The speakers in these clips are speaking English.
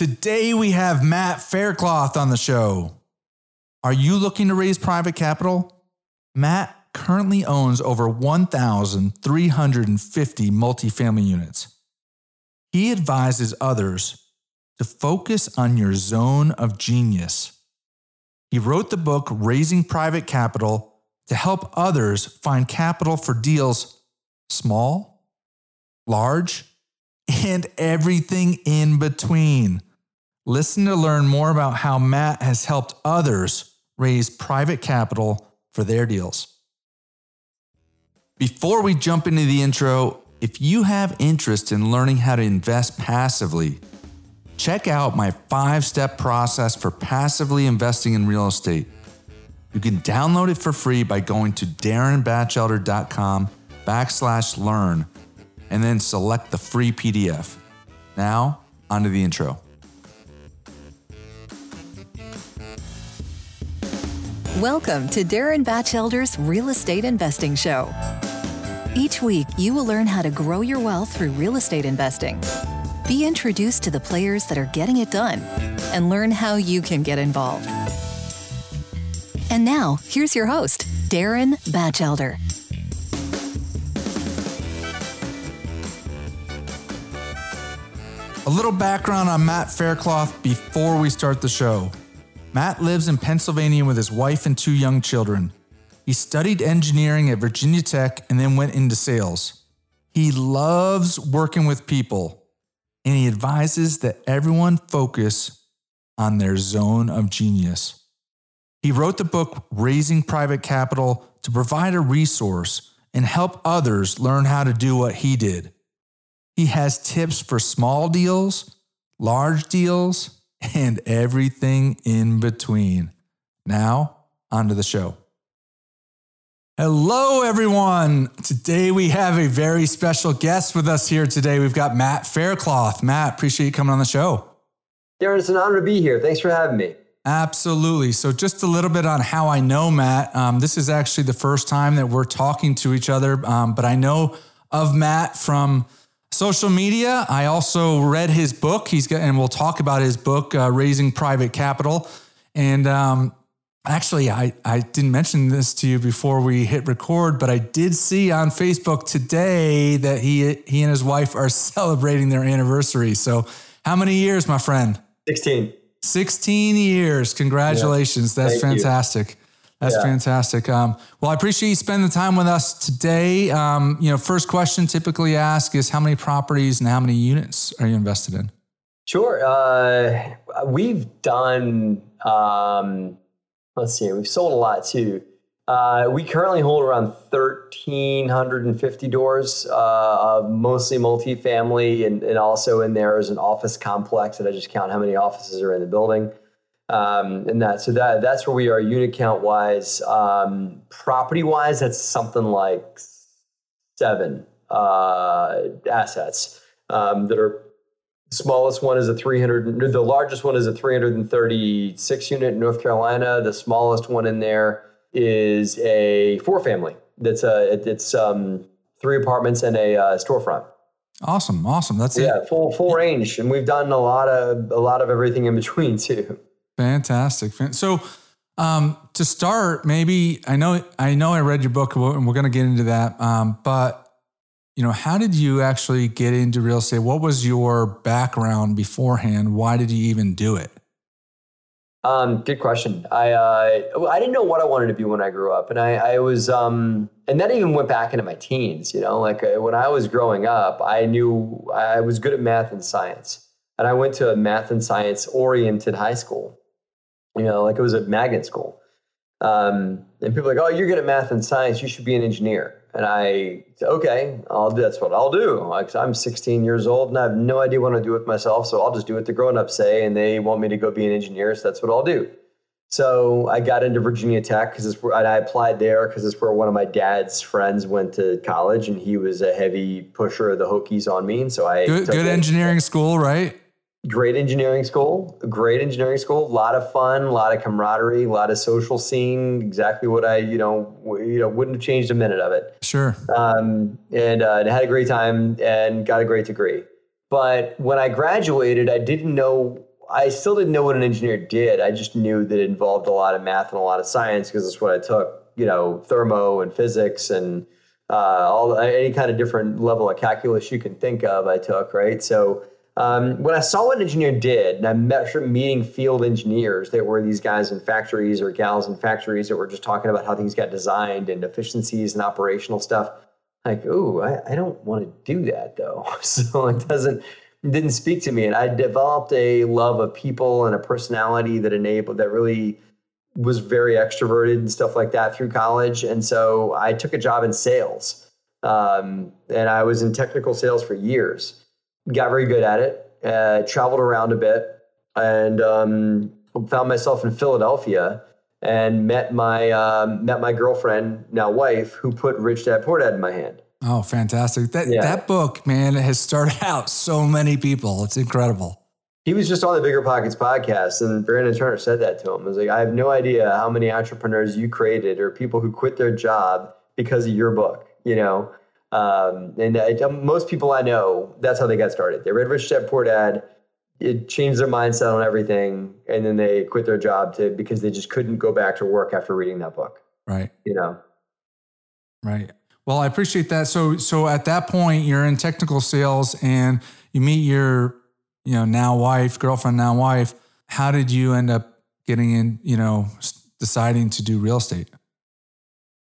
Today we have Matt Faircloth on the show. Are you looking to raise private capital? Matt currently owns over 1,350 multifamily units. He advises others to focus on your zone of genius. He wrote the book Raising Private Capital to help others find capital for deals small, large, and everything in between. Listen to learn more about how Matt has helped others raise private capital for their deals. Before we jump into the intro, if you have interest in learning how to invest passively, check out my five step process for passively investing in real estate. You can download it for free by going to darrenbatchelder.com backslash learn and then select the free PDF. Now, onto the intro. Welcome to Darren Batchelder's Real Estate Investing Show. Each week, you will learn how to grow your wealth through real estate investing. Be introduced to the players that are getting it done and learn how you can get involved. And now, here's your host, Darren Batchelder. A little background on Matt Faircloth before we start the show. Matt lives in Pennsylvania with his wife and two young children. He studied engineering at Virginia Tech and then went into sales. He loves working with people and he advises that everyone focus on their zone of genius. He wrote the book Raising Private Capital to provide a resource and help others learn how to do what he did. He has tips for small deals, large deals, and everything in between. Now, onto the show. Hello, everyone. Today we have a very special guest with us here today. We've got Matt Faircloth. Matt, appreciate you coming on the show. Darren, it's an honor to be here. Thanks for having me. Absolutely. So, just a little bit on how I know Matt. Um, this is actually the first time that we're talking to each other, um, but I know of Matt from social media. I also read his book. He's got, and we'll talk about his book, uh, Raising Private Capital. And um, actually, I, I didn't mention this to you before we hit record, but I did see on Facebook today that he he and his wife are celebrating their anniversary. So, how many years, my friend? 16. 16 years. Congratulations. Yeah. That's Thank fantastic. You. That's yeah. fantastic. Um, well, I appreciate you spending the time with us today. Um, you know, first question typically asked is how many properties and how many units are you invested in? Sure. Uh, we've done, um, let's see, we've sold a lot too. Uh, we currently hold around 1,350 doors, uh, mostly multifamily, and, and also in there is an office complex that I just count how many offices are in the building um, and that so that that's where we are unit count wise. Um, property wise, that's something like seven uh, assets um, that are. The smallest one is a 300. The largest one is a 336 unit in North Carolina. The smallest one in there is a four family. That's a it's um, three apartments and a uh, storefront. Awesome, awesome. That's yeah, it. full full range, and we've done a lot of a lot of everything in between too. Fantastic. So, um, to start, maybe I know I know I read your book, and we're going to get into that. Um, but you know, how did you actually get into real estate? What was your background beforehand? Why did you even do it? Um, good question. I uh, I didn't know what I wanted to be when I grew up, and I, I was um, and that even went back into my teens. You know, like uh, when I was growing up, I knew I was good at math and science, and I went to a math and science oriented high school you know, like it was a magnet school. Um, and people are like, oh, you're good at math and science. You should be an engineer. And I said, okay, I'll do, that's what I'll do. Like I'm 16 years old and I have no idea what I do with myself. So I'll just do what the grown-ups say. And they want me to go be an engineer. So that's what I'll do. So I got into Virginia Tech because it's where I applied there because it's where one of my dad's friends went to college and he was a heavy pusher of the Hokies on me. And so I good, good engineering school, right? Great engineering school, great engineering school, a lot of fun, a lot of camaraderie, a lot of social scene. Exactly what I, you know, w- you know, wouldn't have changed a minute of it. Sure. Um, and, uh, and had a great time and got a great degree. But when I graduated, I didn't know I still didn't know what an engineer did. I just knew that it involved a lot of math and a lot of science because that's what I took. You know, thermo and physics and uh, all any kind of different level of calculus you can think of. I took right. So um, when I saw what an engineer did, and I met meeting field engineers that were these guys in factories or gals in factories that were just talking about how things got designed and efficiencies and operational stuff. Like, oh, I, I don't want to do that though. so it doesn't didn't speak to me. And I developed a love of people and a personality that enabled that really was very extroverted and stuff like that through college. And so I took a job in sales. Um, and I was in technical sales for years. Got very good at it. Uh, traveled around a bit and um, found myself in Philadelphia and met my um, met my girlfriend, now wife, who put Rich Dad Poor Dad in my hand. Oh, fantastic. That yeah. that book, man, has started out so many people. It's incredible. He was just on the Bigger Pockets podcast, and Brandon Turner said that to him. I was like, I have no idea how many entrepreneurs you created or people who quit their job because of your book, you know? Um, and I, most people I know, that's how they got started. They read Rich Dad Poor Dad, it changed their mindset on everything, and then they quit their job to because they just couldn't go back to work after reading that book. Right. You know. Right. Well, I appreciate that. So, so at that point, you're in technical sales, and you meet your, you know, now wife, girlfriend, now wife. How did you end up getting in? You know, deciding to do real estate.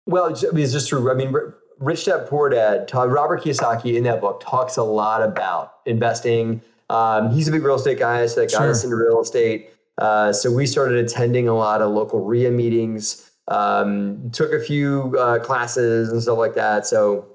Well, it's just through. I mean, Rich Dad Poor Dad, Robert Kiyosaki in that book talks a lot about investing. Um, he's a big real estate guy, so that got sure. us into real estate. Uh, so we started attending a lot of local REIA meetings um, took a few uh, classes and stuff like that. So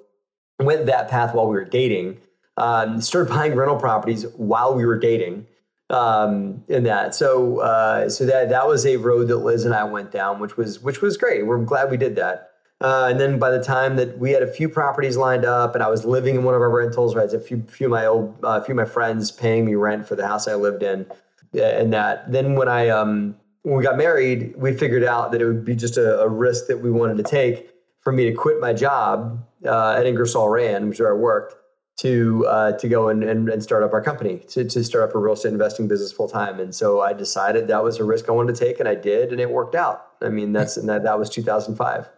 went that path while we were dating. Um, started buying rental properties while we were dating. Um, in that, so uh, so that that was a road that Liz and I went down, which was which was great. We're glad we did that. Uh, and then by the time that we had a few properties lined up, and I was living in one of our rentals, right, a few few of my old a uh, few of my friends paying me rent for the house I lived in, and that. Then when I um, when we got married, we figured out that it would be just a, a risk that we wanted to take for me to quit my job uh, at Ingersoll Rand, which is where I worked, to uh, to go and, and, and, start up our company, to, to start up a real estate investing business full time. And so I decided that was a risk I wanted to take, and I did, and it worked out. I mean, that's and that, that was 2005.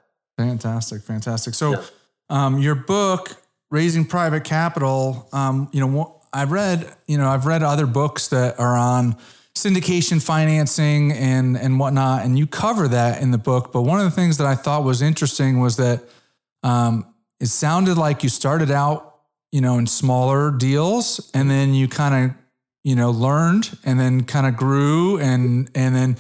Fantastic, fantastic. So, yeah. um, your book, Raising Private Capital, um, you know, I've read, you know, I've read other books that are on syndication financing and and whatnot, and you cover that in the book. But one of the things that I thought was interesting was that um, it sounded like you started out, you know, in smaller deals, and then you kind of, you know, learned, and then kind of grew, and and then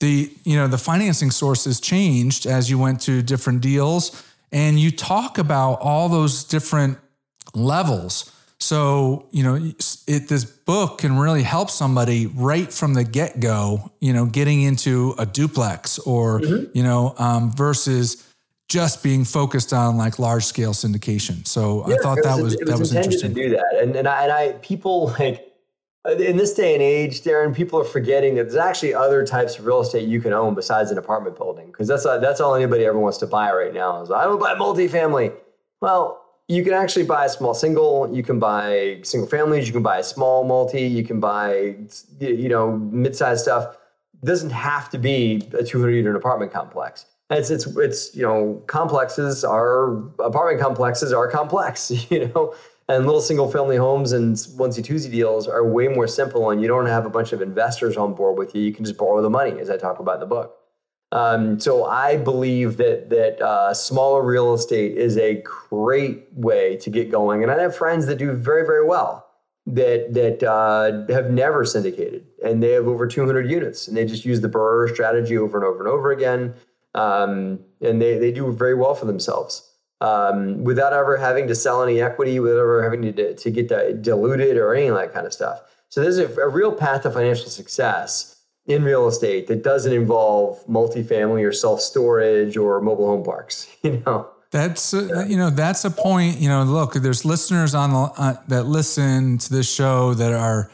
the you know the financing sources changed as you went to different deals, and you talk about all those different levels so, you know, it, this book can really help somebody right from the get go, you know, getting into a duplex or, mm-hmm. you know, um, versus just being focused on like large scale syndication. So yeah, I thought that was, was that was interesting to do that. And, and I, and I, people like Uh, in this day and age, Darren, people are forgetting that there's actually other types of real estate you can own besides an apartment building. Cause that's, uh, that's all anybody ever wants to buy right now is I don't buy multifamily. Well, you can actually buy a small single you can buy single families you can buy a small multi you can buy you know mid-sized stuff it doesn't have to be a 200 unit apartment complex it's it's it's you know complexes are apartment complexes are complex you know and little single family homes and onesie twosie deals are way more simple and you don't have a bunch of investors on board with you. You can just borrow the money as i talk about in the book. Um, so I believe that that uh, smaller real estate is a great way to get going, and I have friends that do very very well that that uh, have never syndicated, and they have over 200 units, and they just use the BRRRR strategy over and over and over again, um, and they they do very well for themselves um, without ever having to sell any equity, without ever having to to get diluted or any of that kind of stuff. So there's a, a real path to financial success in real estate that doesn't involve multifamily or self storage or mobile home parks. You know. That's uh, you know that's a point. You know, look, there's listeners on uh, that listen to this show that are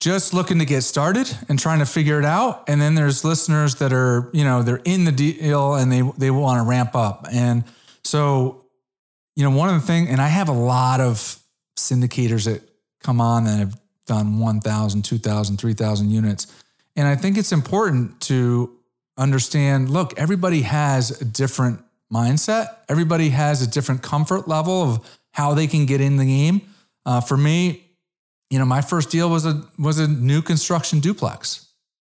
just looking to get started and trying to figure it out, and then there's listeners that are you know they're in the deal and they they want to ramp up. And so, you know, one of the things, and I have a lot of syndicators that come on and have done 1,000, 2,000, 3,000 units. And I think it's important to understand look, everybody has a different mindset, everybody has a different comfort level of how they can get in the game. Uh, for me, you know, my first deal was a was a new construction duplex.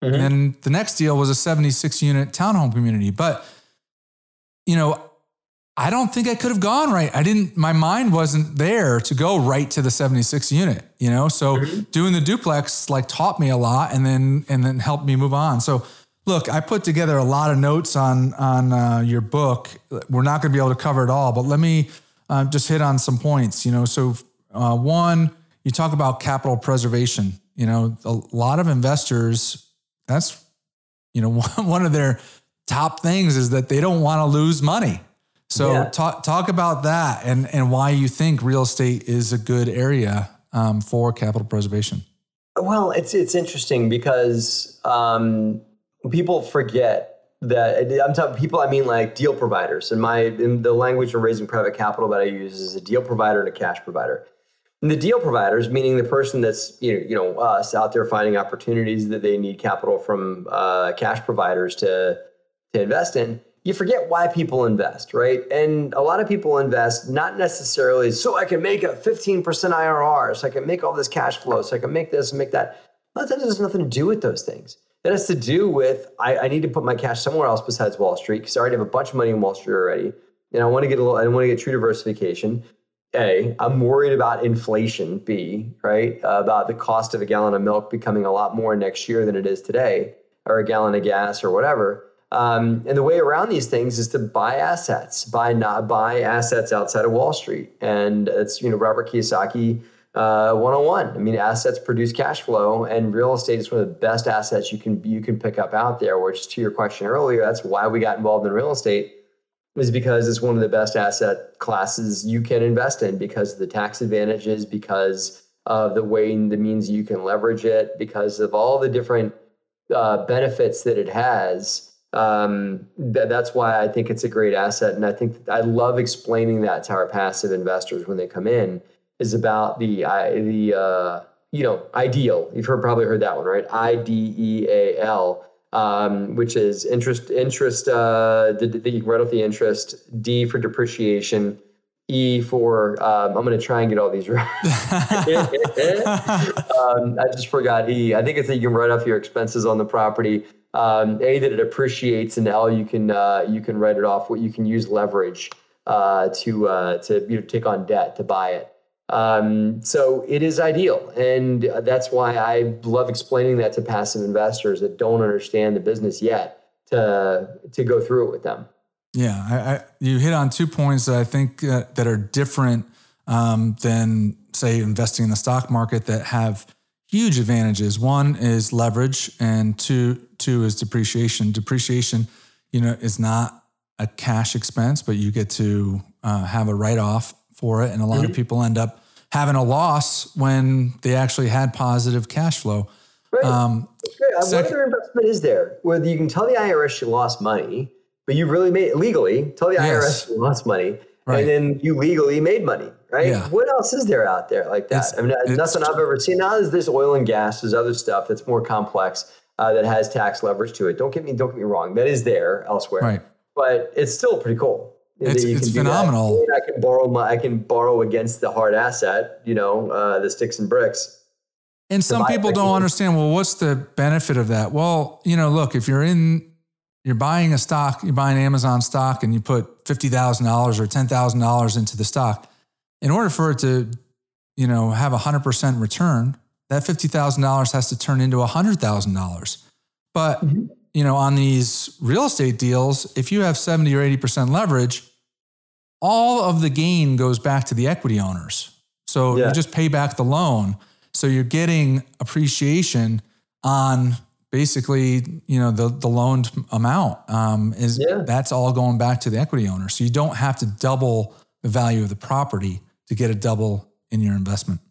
Mm-hmm. And the next deal was a 76 unit townhome community. But, you know, I don't think I could have gone right. I didn't, my mind wasn't there to go right to the 76 unit, you know? So mm-hmm. doing the duplex like taught me a lot and then, and then helped me move on. So look, I put together a lot of notes on, on uh, your book. We're not going to be able to cover it all, but let me uh, just hit on some points, you know? So uh, one, you talk about capital preservation, you know, a lot of investors that's you know one of their top things is that they don't want to lose money. So yeah. talk talk about that and and why you think real estate is a good area um, for capital preservation. Well, it's it's interesting because um, people forget that I'm talking people. I mean, like deal providers. In my in the language of raising private capital that I use is a deal provider and a cash provider. And the deal providers, meaning the person that's you know, you know us out there finding opportunities that they need capital from uh, cash providers to to invest in. You forget why people invest, right? And a lot of people invest not necessarily so I can make a 15% IRR, so I can make all this cash flow, so I can make this and make that. Well, that has nothing to do with those things. That has to do with I, I need to put my cash somewhere else besides Wall Street because I already have a bunch of money in Wall Street already. And I want to get a little, I want to get true diversification. A, I'm worried about inflation. B, right, uh, about the cost of a gallon of milk becoming a lot more next year than it is today, or a gallon of gas or whatever. Um, and the way around these things is to buy assets, buy not buy assets outside of Wall Street, and it's you know Robert Kiyosaki uh, 101. I mean, assets produce cash flow, and real estate is one of the best assets you can you can pick up out there. Which, to your question earlier, that's why we got involved in real estate is because it's one of the best asset classes you can invest in because of the tax advantages, because of the way and the means you can leverage it, because of all the different uh, benefits that it has. Um, th- that's why I think it's a great asset, and I think I love explaining that to our passive investors when they come in. Is about the I, the uh, you know ideal. You've heard probably heard that one, right? I D E A L um, which is interest, interest, uh, the, the, you can write off the interest, D for depreciation, E for, um, I'm going to try and get all these right. um, I just forgot E. I think it's that you can write off your expenses on the property. Um, a that it appreciates, and L you can uh, you can write it off. What you can use leverage uh, to uh, to you know, take on debt to buy it. Um, so it is ideal. And that's why I love explaining that to passive investors that don't understand the business yet to, to go through it with them. Yeah, I, I, you hit on two points that I think uh, that are different um, than, say, investing in the stock market that have huge advantages. One is leverage, and two two is depreciation. Depreciation, you know, is not a cash expense, but you get to uh, have a write off for it. And a lot mm-hmm. of people end up having a loss when they actually had positive cash flow. Right. Um. What other investment is there where you can tell the IRS you lost money, but you really made legally tell the IRS you lost money, right. and then you legally made money, right? Yeah. What else is there out there like that? It's, I mean, nothing I've ever seen. Now there's this oil and gas, there's other stuff that's more complex uh, that has tax leverage to it. Don't get me, don't get me wrong. That is there elsewhere, right? But it's still pretty cool. It's, it's phenomenal. I can borrow my, I can borrow against the hard asset, you know, uh, the sticks and bricks. And some people don't understand. Well, what's the benefit of that? Well, you know, look, if you're in, you're buying a stock, you're buying Amazon stock, and you put fifty thousand dollars or ten thousand dollars into the stock. In order for it to, you know, have a hundred percent return, that fifty thousand dollars has to turn into a hundred thousand dollars. But mm-hmm you know, on these real estate deals, if you have 70 or 80% leverage, all of the gain goes back to the equity owners. So yeah. you just pay back the loan. So you're getting appreciation on basically, you know, the the loaned amount. Um, is yeah. that's all going back to the equity owner. So you don't have to double the value of the property to get a double in your investment.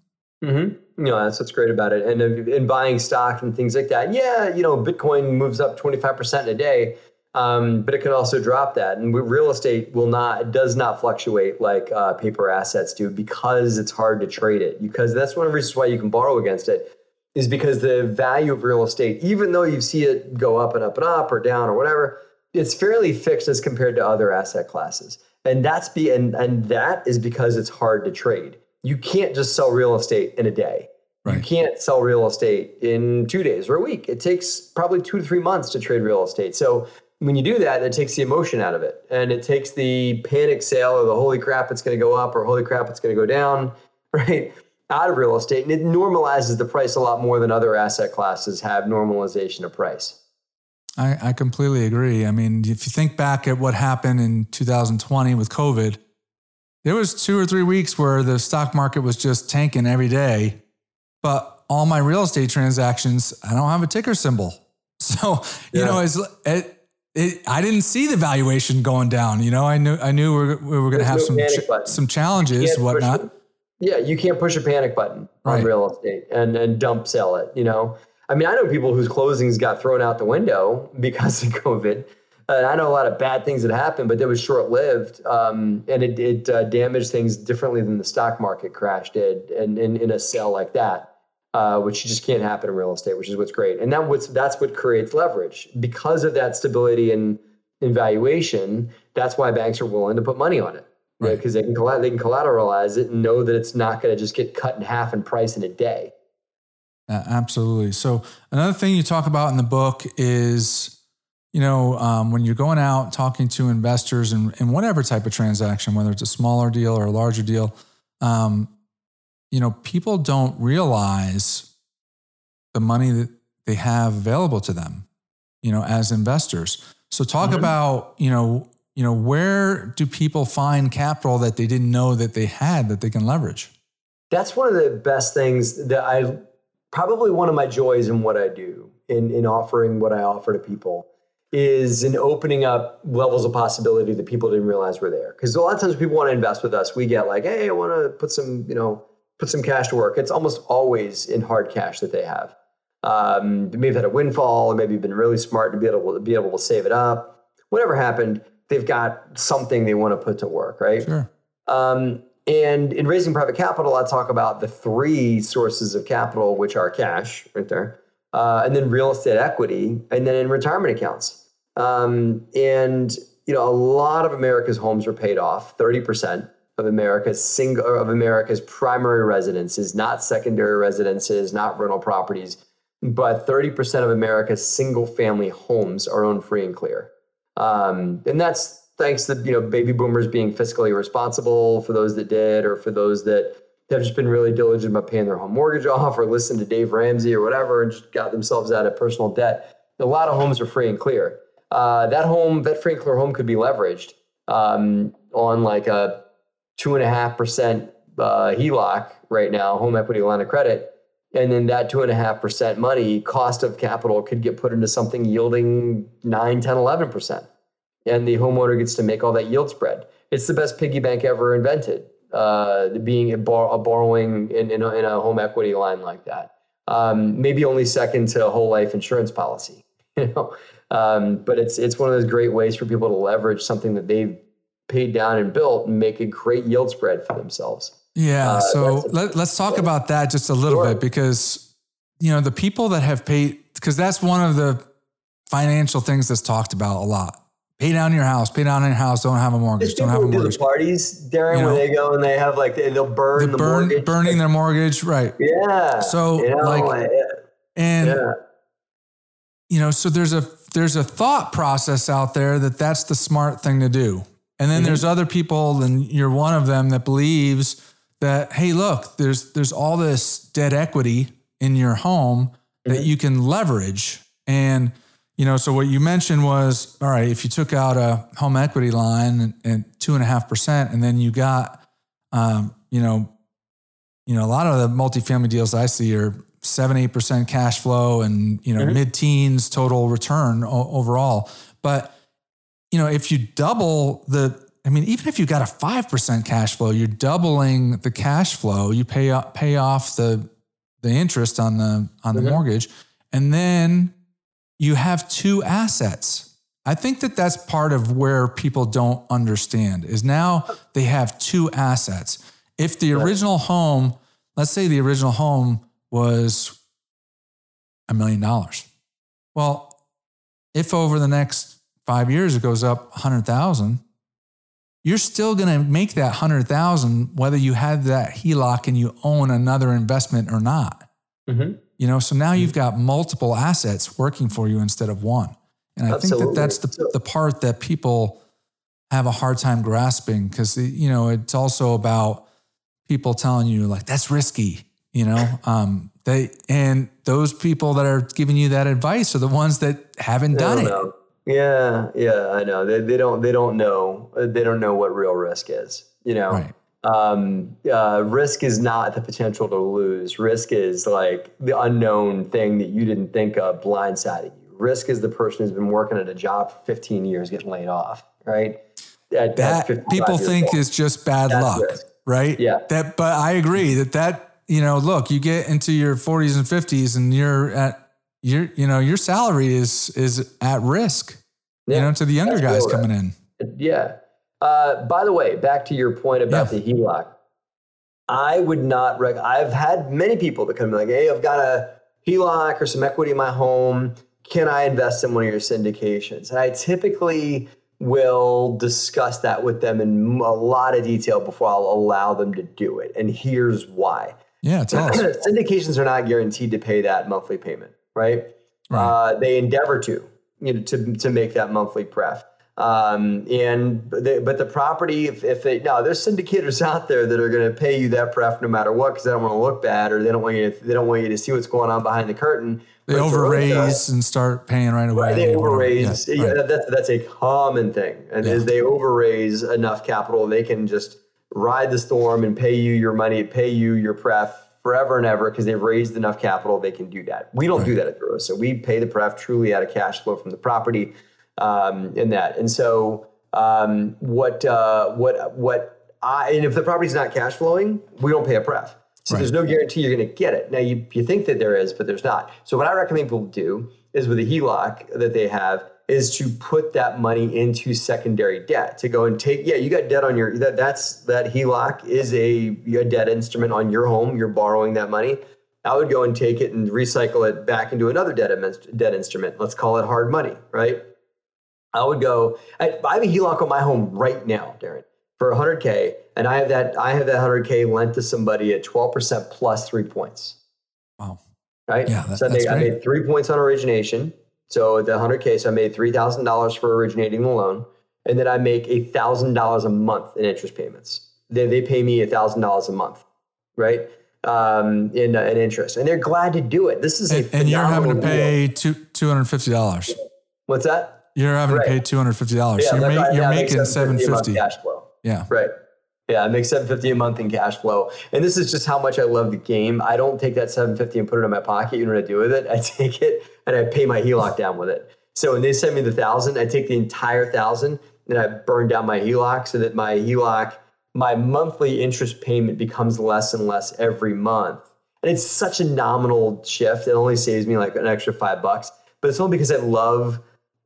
Mm-hmm know that's what's great about it and in buying stock and things like that yeah you know bitcoin moves up 25% in a day Um, but it can also drop that. And real estate will not does not fluctuate like uh, paper assets do because it's hard to trade it. Because that's one of the reasons why you can borrow against it is because the value of real estate, even though you see it go up and up and up or down or whatever, it's fairly fixed as compared to other asset classes. And that's be and, and that is because it's hard to trade. You can't just sell real estate in a day. Right. You can't sell real estate in two days or a week. It takes probably two to three months to trade real estate. So when you do that, it takes the emotion out of it and it takes the panic sale or the holy crap, it's going to go up or holy crap, it's going to go down, right? Out of real estate. And it normalizes the price a lot more than other asset classes have normalization of price. I, I completely agree. I mean, if you think back at what happened in 2020 with COVID, there was two or three weeks where the stock market was just tanking every day, but all my real estate transactions, I don't have a ticker symbol. So, you yeah. know, it's, it, it, I didn't see the valuation going down. You know, I knew I knew we were, we were going to have no some ch- some challenges, whatnot. yeah, you can't push a panic button on right. real estate and and dump sell it. You know, I mean, I know people whose closings got thrown out the window because of COVID. And I know a lot of bad things that happened, but it was short lived, um, and it, it uh, damaged things differently than the stock market crash did, and in a sale like that uh, which just can't happen in real estate, which is what's great. And that what's, that's what creates leverage. Because of that stability and in valuation, that's why banks are willing to put money on it. Right. Because they can they can collateralize it and know that it's not going to just get cut in half in price in a day. Uh, absolutely. So another thing you talk about in the book is, you know, um, when you're going out talking to investors in, in whatever type of transaction, whether it's a smaller deal or a larger deal, um, you know, people don't realize the money that they have available to them, you know, as investors. So talk mm-hmm. about, you know, you know, where do people find capital that they didn't know that they had that they can leverage? That's one of the best things that I probably one of my joys in what I do in in offering what I offer to people is in opening up levels of possibility that people didn't realize were there. Because a lot of times people want to invest with us, we get like, hey, I want to put some, you know, put some cash to work. It's almost always in hard cash that they have. Um, they may have had a windfall, or maybe been really smart to be able to be able to save it up. Whatever happened, they've got something they want to put to work, right? Sure. Um, and in raising private capital, I talk about the three sources of capital, which are cash, right there, uh, and then real estate equity, and then in retirement accounts. Um, and you know, a lot of America's homes are paid off, thirty percent of America's single of America's primary residences, not secondary residences, not rental properties, but 30% of America's single family homes are owned free and clear. Um, and that's thanks to you know baby boomers being fiscally responsible for those that did, or for those that have just been really diligent about paying their home mortgage off, or listened to Dave Ramsey or whatever, and just got themselves out of personal debt. A lot of homes are free and clear. Uh, that home, that free and clear home, could be leveraged um, on like a two and a half percent uh, HELOC right now, home equity line of credit, and then that two and a half percent money cost of capital could get put into something yielding 9 10 11% and the homeowner gets to make all that yield spread it's the best piggy bank ever invented uh, being a, bar- a borrowing in, in a, in, a, home equity line like that um, maybe only second to a whole life insurance policy you know um, but it's it's one of those great ways for people to leverage something that they've paid down and built and make a great yield spread for themselves. Yeah. Uh, so let, us talk about that just a little sure. bit because, you know, the people that have paid, because that's one of the financial things that's talked about a lot. Pay down your house, pay down your house, don't have a mortgage, don't have a mortgage. Do the parties, Darren, you know, where they go and they have like, they'll burn the burn, mortgage. Burning their mortgage, right. Yeah. So, you know, like, and, yeah. you know, so there's a, there's a thought process out there that that's the smart thing to do and then mm-hmm. there's other people, and you're one of them that believes that, hey, look, there's there's all this debt equity in your home that mm-hmm. you can leverage. And, you know, so what you mentioned was, all right, if you took out a home equity line and two and a half percent, and then you got, um, you know, you know, a lot of the multifamily deals I see are seven, eight percent cash flow and, you know, mm-hmm. mid teens total return o- overall. But you know, if you double the, I mean, even if you got a 5% cash flow, you're doubling the cash flow. You pay, up, pay off the, the interest on the, on the mm-hmm. mortgage. And then you have two assets. I think that that's part of where people don't understand is now they have two assets. If the original home, let's say the original home was a million dollars. Well, if over the next five years it goes up 100,000, you're still going to make that 100,000 whether you had that HELOC and you own another investment or not. Mhm. You know, so now you've got multiple assets working for you instead of one. And I think that that's the, the part that people have a hard time grasping because, you know, it's also about people telling you like, that's risky, you know, um, they, and those people that are giving you that advice are the ones that haven't done it. know. Yeah, yeah, I know. They, they don't they don't know uh, they don't know what real risk is. You know, Right. Um, uh, risk is not the potential to lose. Risk is like the unknown thing that you didn't think of blindsiding you. Risk is the person who's been working at a job for 15 years getting laid off. Right. At- at that 55 people think old. is just bad That's luck, risk. right? Yeah. That, but I agree that that you know, look, you get into your 40s and 50s, and you're at your you know your salary is is at risk. You know, to the younger that's guys real coming in. Yeah. Uh, by the way, back to your point about Yeah. the HELOC. I would not. Rec- I've had many people that come to me like, "Hey, I've got a HELOC or some equity in my home. Can I invest in one of your syndications?" And I typically will discuss that with them in a lot of detail before I'll allow them to do it. And here's why. Yeah, it's us. syndications are not guaranteed to pay that monthly payment, right? Right. Uh, they endeavor to, you know, to to make that monthly pref. Um, and but they, but the property, if, if they now there's syndicators out there that are going to pay you that pref no matter what because they don't want to look bad or they don't want you to, they don't want you to see what's going on behind the curtain. They But overraise and start paying right away. Right, they overraise. Yeah, Yeah, right. that- that's that's a common thing, and Yeah. is they overraise enough capital, they can just ride the storm and pay you your money, pay you your pref forever and ever because they've raised enough capital. They can do that. We don't do that at. So we pay the pref truly out of cash flow from the property, um, in that. And so um, what uh, what what I and if the property's not cash flowing, we don't pay a pref. So Right. there's no guarantee you're going to get it. Now you, you think that there is, but there's not. So what I recommend people do is with a HELOC that they have is to put that money into secondary debt to go and take. Yeah, you got debt on your that that's that HELOC is a, a debt instrument on your home. You're borrowing that money. I would go and take it and recycle it back into another debt debt instrument. Let's call it hard money, right? I would go. I, I have a HELOC on my home right now, Darren, for 100k, and I have that. I have that 100k lent to somebody at 12% plus three points. Wow. Right. Yeah, that- so I made, I made three points on origination. So the 100k, so I made three thousand dollars for originating the loan, and then I make a thousand dollars a month in interest payments. They they pay me a thousand dollars a month, right? Um, in uh, in interest, and they're glad to do it. This is a And, and you're having to phenomenal deal. pay two two hundred fifty dollars. What's that? You're having Right. to pay two hundred fifty dollars. Yeah, you're ma- you're Yeah, making 750 a month fifty. cash flow. Yeah. Right. Yeah, I make 750 a month in cash flow. And this is just how much I love the game. I don't take that 750 and put it in my pocket. You know what I do with it? I take it and I pay my HELOC down with it. So when they send me the thousand, I take the entire thousand and I burn down my HELOC so that my HELOC, my monthly interest payment becomes less and less every month. And it's such a nominal shift. It only saves me like an extra five bucks. But it's only because I love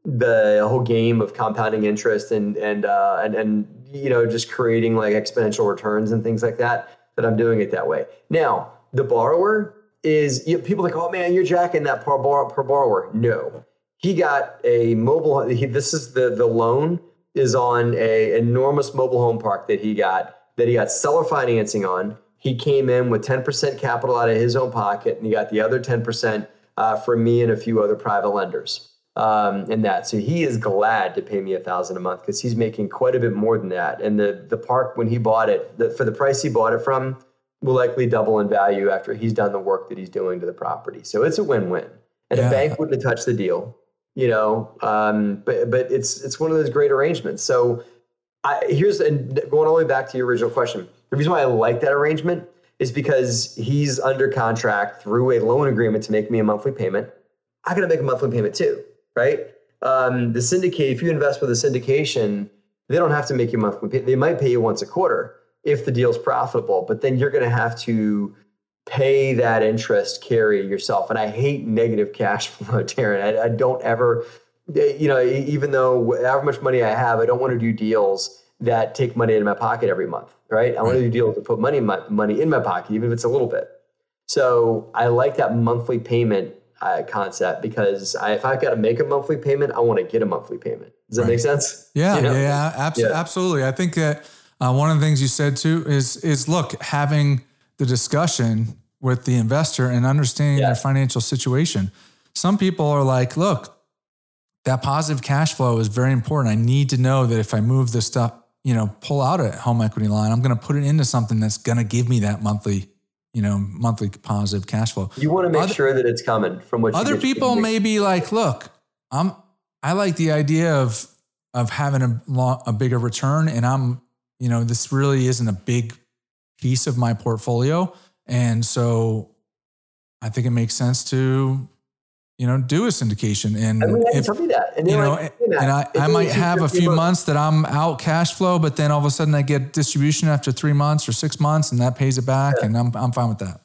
the whole game of compounding interest and and uh, and and you know just creating like exponential returns and things like that that I'm doing it that way. Now the borrower is you know, people like oh man you're jacking that per, per borrower. No, he got a mobile. He, this is the the loan is on a enormous mobile home park that he got that he got seller financing on. He came in with 10% capital out of his own pocket, and he got the other 10% uh, from me and a few other private lenders um, in that. So he is glad to pay me a thousand a month because he's making quite a bit more than that. And the the park when he bought it, the, for the price he bought it from, will likely double in value after he's done the work that he's doing to the property. So it's a win-win. And Yeah. a bank wouldn't have touched the deal, you know. Um, but but it's it's one of those great arrangements. So I, here's and going all the way back to your original question. The reason why I like that arrangement is because he's under contract through a loan agreement to make me a monthly payment. I got to make a monthly payment too, right? Um, the syndicate, if you invest with a syndication, they don't have to make you monthly. Pay. They might pay you once a quarter if the deal's profitable, but then you're going to have to pay that interest carry yourself. And I hate negative cash flow, Darren. I, I don't ever you know, even though however much money I have, I don't want to do deals that take money in my pocket every month, right? I want to do deals that put money in my money in my pocket, even if it's a little bit. So I like that monthly payment uh, concept because I, if I've got to make a monthly payment, I want to get a monthly payment. Does that right. make sense? Yeah, you know? yeah, abso- yeah, absolutely. I think that uh, one of the things you said too is is look having the discussion with the investor and understanding yeah. their financial situation. Some people are like, look, that positive cash flow is very important. I need to know that if I move this stuff, you know, pull out a home equity line, I'm going to put it into something that's going to give me that monthly you know, monthly positive cash flow. You want to make other, sure that it's coming from what other people may be like, look, I'm I like the idea of of having a long, a bigger return, and I'm you know this really isn't a big piece of my portfolio, and so I think it makes sense to you know, do a syndication. And I mean, if, tell me that. And you know, like, and I, I might have a few months that I'm out cash flow, but then all of a sudden I get distribution after three months or six months and that pays it back. Yeah. And I'm, I'm fine with that.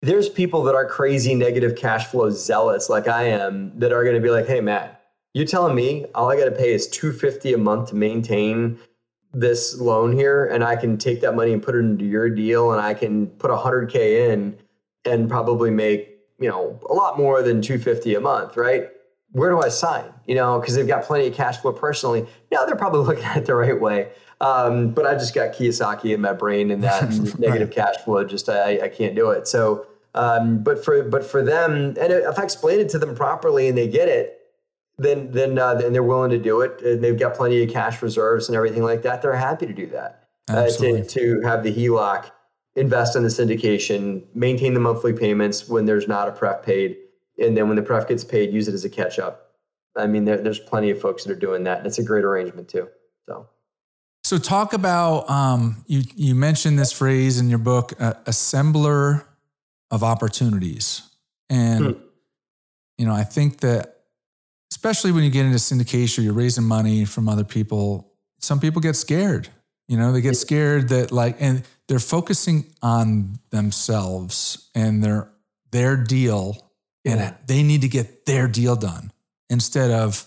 There's people that are crazy negative cash flow zealots like I am that are going to be like, Hey, Matt, you telling me all I got to pay is 250 a month to maintain this loan here. And I can take that money and put it into your deal and I can put a hundred K in and probably make you know, a lot more than 250 a month, right? Where do I sign? You know, because they've got plenty of cash flow personally. Now they're probably looking at it the right way. Um, but I just got Kiyosaki in my brain and that negative cash flow, just I, I can't do it. So, um, but for but for them, and if I explain it to them properly and they get it, then then uh, then they're willing to do it. And they've got plenty of cash reserves and everything like that. They're happy to do that. Uh, to, to have the HELOC invest in the syndication, maintain the monthly payments when there's not a pref paid, and then when the pref gets paid, use it as a catch up. I mean, there, there's plenty of folks that are doing that, and it's a great arrangement too. So, so talk about um, you. You mentioned this phrase in your book, uh, assembler of opportunities, and hmm. you know, I think that especially when you get into syndication, you're raising money from other people. Some people get scared. You know, they get scared that like, and they're focusing on themselves and their their deal and yeah. they need to get their deal done instead of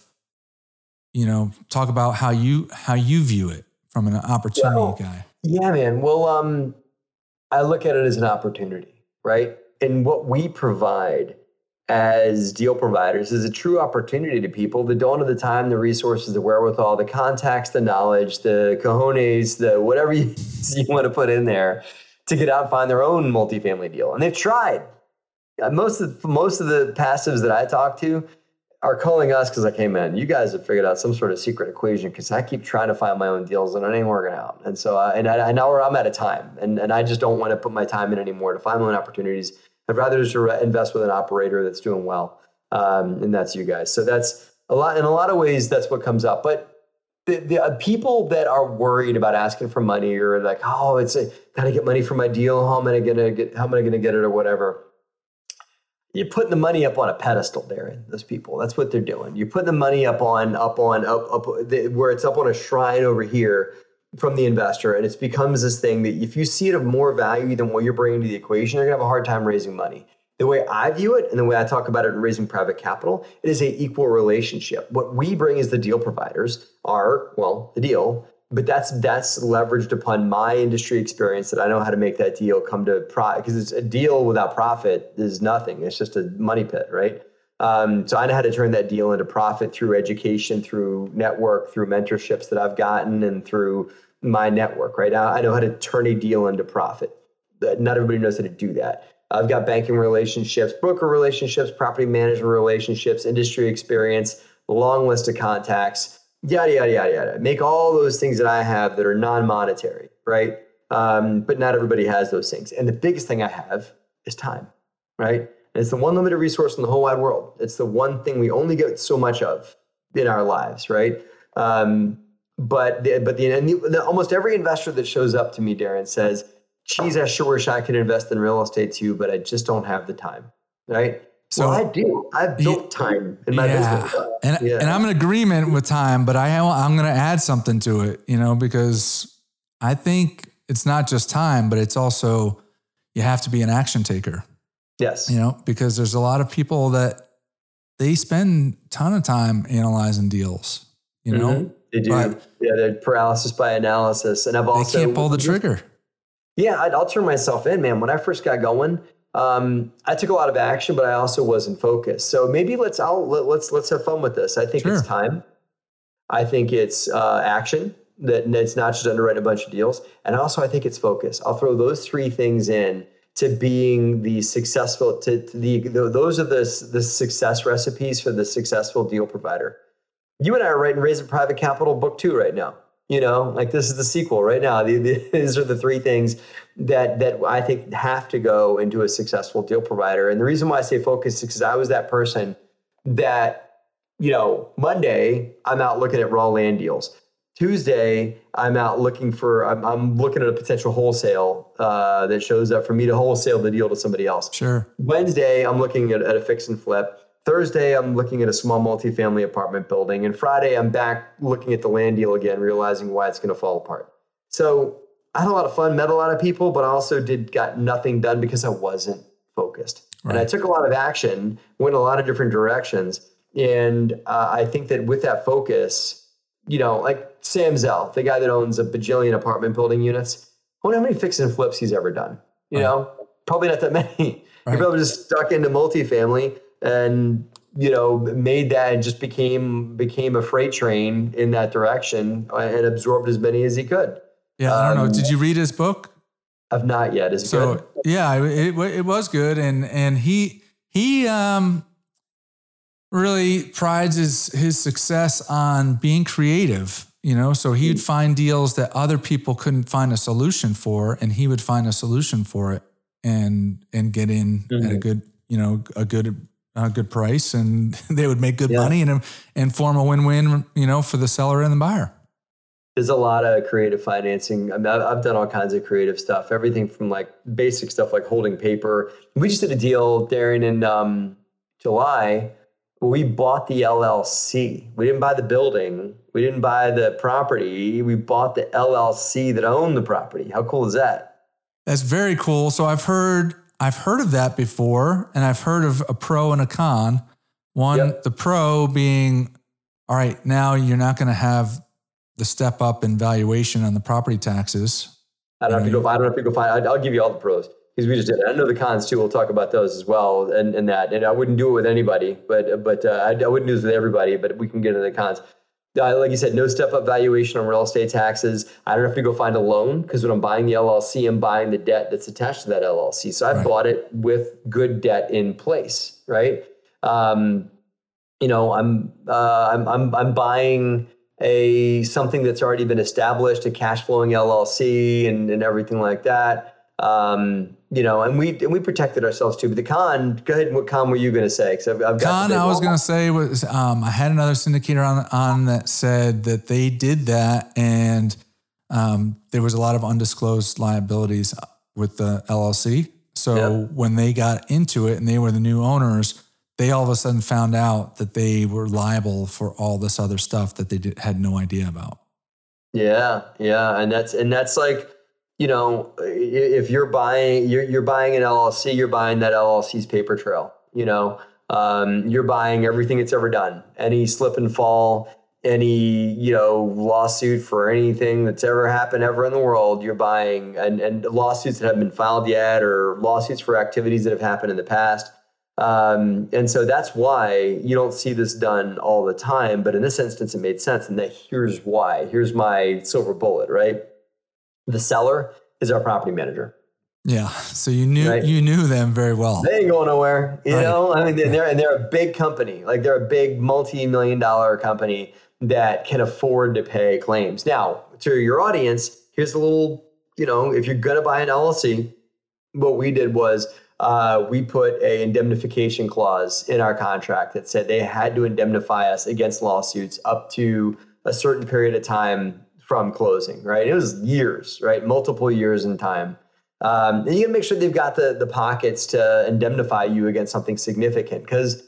you know talk about how you how you view it from an opportunity well, guy. yeah man. Well um i look at it as an opportunity right? And what we provide as deal providers is a true opportunity to people that don't have the time, the resources, the wherewithal, the contacts, the knowledge, the cojones, the whatever you, want to put in there to get out and find their own multifamily deal. And they've tried. Uh, most of most of the passives that I talk to are calling us because like, hey man, you guys have figured out some sort of secret equation because I keep trying to find my own deals and it ain't working out. And so, uh, and I, I know where I'm at a time, and and I just don't want to put my time in anymore to find my own opportunities I'd rather just invest with an operator that's doing well, um, and that's you guys. So that's a lot. In a lot of ways, that's what comes up. But the, the uh, people that are worried about asking for money or like, oh, it's a, gotta get money for my deal. How am I gonna get? How am I gonna get it or whatever? You're putting the money up on a pedestal, Darren. Those people. That's what they're doing. You're putting the money up on up on up up the, where it's up on a shrine over here from the investor and it becomes this thing that if you see it of more value than what you're bringing to the equation you're going to have a hard time raising money. The way i view it and the way i talk about it in raising private capital it is a equal relationship. What we bring as the deal providers are well the deal but that's that's leveraged upon my industry experience that i know how to make that deal come to profit because it's a deal without profit is nothing. It's just a money pit right um, so I know how to turn that deal into profit through education, through network, through mentorships that I've gotten, and through my network. Right now, I know how to turn a deal into profit. Not everybody knows how to do that. I've got banking relationships, broker relationships, property management relationships, industry experience, long list of contacts, yada yada yada yada. Make all those things that I have that are non-monetary, right? Um, but not everybody has those things. And the biggest thing I have is time, right? And it's the one limited resource in the whole wide world. It's the one thing we only get so much of in our lives, right? Um, but the, but the, the, almost every investor that shows up to me, Darren, says, "Geez, I sure wish I could invest in real estate too, but I just don't have the time." Right? So well, I do. I've built time in my yeah. business, and yeah. and I'm in agreement with time, but I I'm going to add something to it, you know, because I think it's not just time, but it's also you have to be an action taker. Yes. You know, because there's a lot of people that they spend a ton of time analyzing deals. You know, Mhm. They do. But- yeah, they're paralysis by analysis. And I've also. they can't pull the trigger. Yeah, I'd, I'll turn myself in, man. When I first got going, um, I took a lot of action, but I also wasn't focused. So maybe let's I'll, let, let's let's have fun with this. I think Sure. it's time. I think it's uh, action. That it's not just underwriting a bunch of deals, and also I think it's focus. I'll throw those three things in to being the successful. To, to the, the those are the the success recipes for the successful deal provider. You and I are writing Raising Private Capital book two right now. You know, like this is the sequel right now. The- the- These are the three things that that I think have to go into a successful deal provider. And the reason why I say focus is because I was that person that, you know, Monday I'm out looking at raw land deals. Tuesday I'm out looking for I'm, I'm looking at a potential wholesale uh, that shows up for me to wholesale the deal to somebody else. Sure. Wednesday, I'm looking at, at a fix and flip. Thursday, I'm looking at a small multifamily apartment building. And Friday, I'm back looking at the land deal again, realizing why it's going to fall apart. So I had a lot of fun, met a lot of people, but I also did got nothing done because I wasn't focused. And I took a lot of action, went a lot of different directions. And uh, I think that with that focus, you know, like Sam Zell, the guy that owns a bajillion apartment building units, I wonder how many fix and flips he's ever done. You Right. know, probably not that many. Right. He probably just stuck into multifamily and you know made that and just became became a freight train in that direction and absorbed as many as he could. Yeah. I don't know. Um, Did you read his book? I've not yet. Is So good? yeah, it, it it was good, and and he he um really prides his his success on being creative. You know, so he would Mm. find deals that other people couldn't find a solution for, and he would find a solution for it, and and get in at a Mhm. good you know a good a good price, and they would make good Yeah. money and and form a win win. You know, for the seller and the buyer. There's a lot of creative financing. I mean, I've I've done all kinds of creative stuff. Everything from like basic stuff like holding paper. We just did a deal, Darren, in um, July. We bought the LLC. We didn't buy the building. We didn't buy the property. We bought the LLC that owned the property. How cool is that? That's very cool. So I've heard I've heard of that before, and I've heard of a pro and a con. One, Yep. the pro being, all right, now you're not going to have the step up in valuation on the property taxes. I don't have to go. I don't have to go find. I'll give you all the pros because we just did it. I know the cons too. We'll talk about those as well, and, and that. And I wouldn't do it with anybody, but but uh, I, I wouldn't do this with everybody. But we can get into the cons. Uh, like you said, no step up valuation on real estate taxes. I don't have to go find a loan because when I'm buying the LLC, I'm buying the debt that's attached to that LLC. So I Right. bought it with good debt in place, right? Um, you know, I'm uh, I'm I'm I'm buying a something that's already been established, a cash flowing LLC, and and everything like that. Um, you know, and we and we protected ourselves too. But the con, go ahead. What con were you going to say? Because I've, I've got Con, I was going to say was um, I had another syndicator on on that said that they did that, and um, there was a lot of undisclosed liabilities with the LLC. So Yeah. when they got into it and they were the new owners, they all of a sudden found out that they were liable for all this other stuff that they did, had no idea about. Yeah, yeah, and that's and that's like, you know, if you're buying you're you're buying an LLC, you're buying that LLC's paper trail. You know, um, you're buying everything it's ever done. Any slip and fall, any you know lawsuit for anything that's ever happened ever in the world, you're buying and and lawsuits that haven't been filed yet, or lawsuits for activities that have happened in the past. Um, and so that's why you don't see this done all the time. But in this instance, it made sense. And that here's why. Here's my silver bullet, right? The seller is our property manager. Yeah. So you knew Right. you knew them very well. They ain't going nowhere. You Right. know, I mean, they're, they're, and they're a big company. Like they're a big multi million dollar company that can afford to pay claims. Now, to your audience, here's a little, you know, if you're going to buy an LLC, what we did was uh, we put a indemnification clause in our contract that said they had to indemnify us against lawsuits up to a certain period of time from closing. Right? It was years, right? Multiple years in time. Um, and you got to make sure they've got the the pockets to indemnify you against something significant because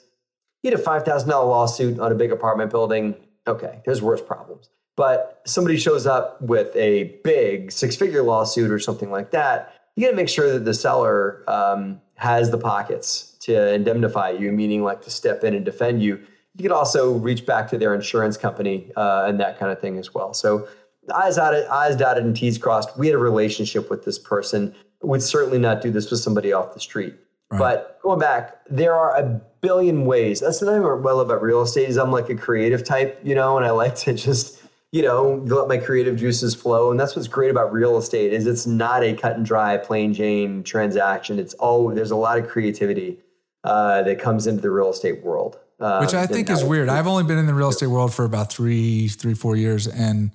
you had a five thousand dollar lawsuit on a big apartment building. Okay, there's worse problems. But somebody shows up with a big six figure lawsuit or something like that. You got to make sure that the seller um, has the pockets to indemnify you, meaning like to step in and defend you. You could also reach back to their insurance company uh, and that kind of thing as well. So eyes dotted, eyes dotted and T's crossed. We had a relationship with this person. Would certainly not do this with somebody off the street. Right. But going back, there are a billion ways. That's the thing I love about real estate is I'm like a creative type, you know, and I like to just you know let my creative juices flow. And that's what's great about real estate is it's not a cut and dry, plain Jane transaction. It's all there's a lot of creativity uh, that comes into the real estate world, uh, which I think is weird. I've only been in the real estate world for about three, three, four years, and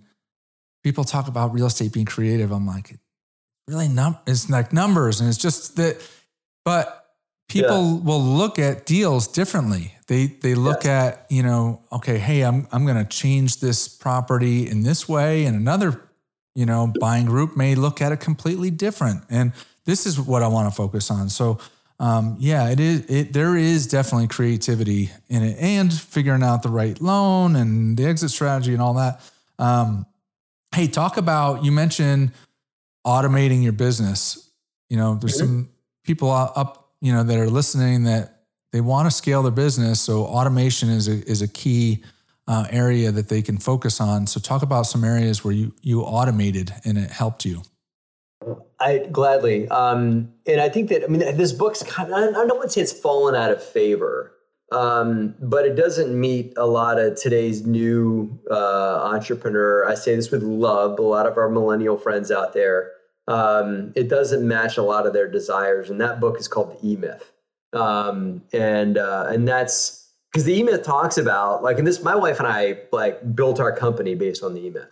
people talk about real estate being creative. I'm like, really, num- it's like numbers, and it's just that. But people yeah. will look at deals differently. They they look at you know, okay, hey, I'm I'm going to change this property in this way, and another you know buying group may look at it completely different. And this is what I want to focus on. So. Um, yeah, it is. It there is definitely creativity in it, and figuring out the right loan and the exit strategy and all that. Um, Hey, talk about you mentioned automating your business. You know, there's mm-hmm. some people up, you know, that are listening that they want to scale their business. So automation is a is a key uh, area that they can focus on. So talk about some areas where you you automated and it helped you. I gladly, um, and I think that I mean this book's kind of I don't want to say it's fallen out of favor, um, but it doesn't meet a lot of today's new uh, entrepreneur. I say this with love. A lot of our millennial friends out there, um, it doesn't match a lot of their desires. And that book is called The E Myth, um, and uh, and that's because the E Myth talks about like, and this my wife and I like built our company based on the E Myth,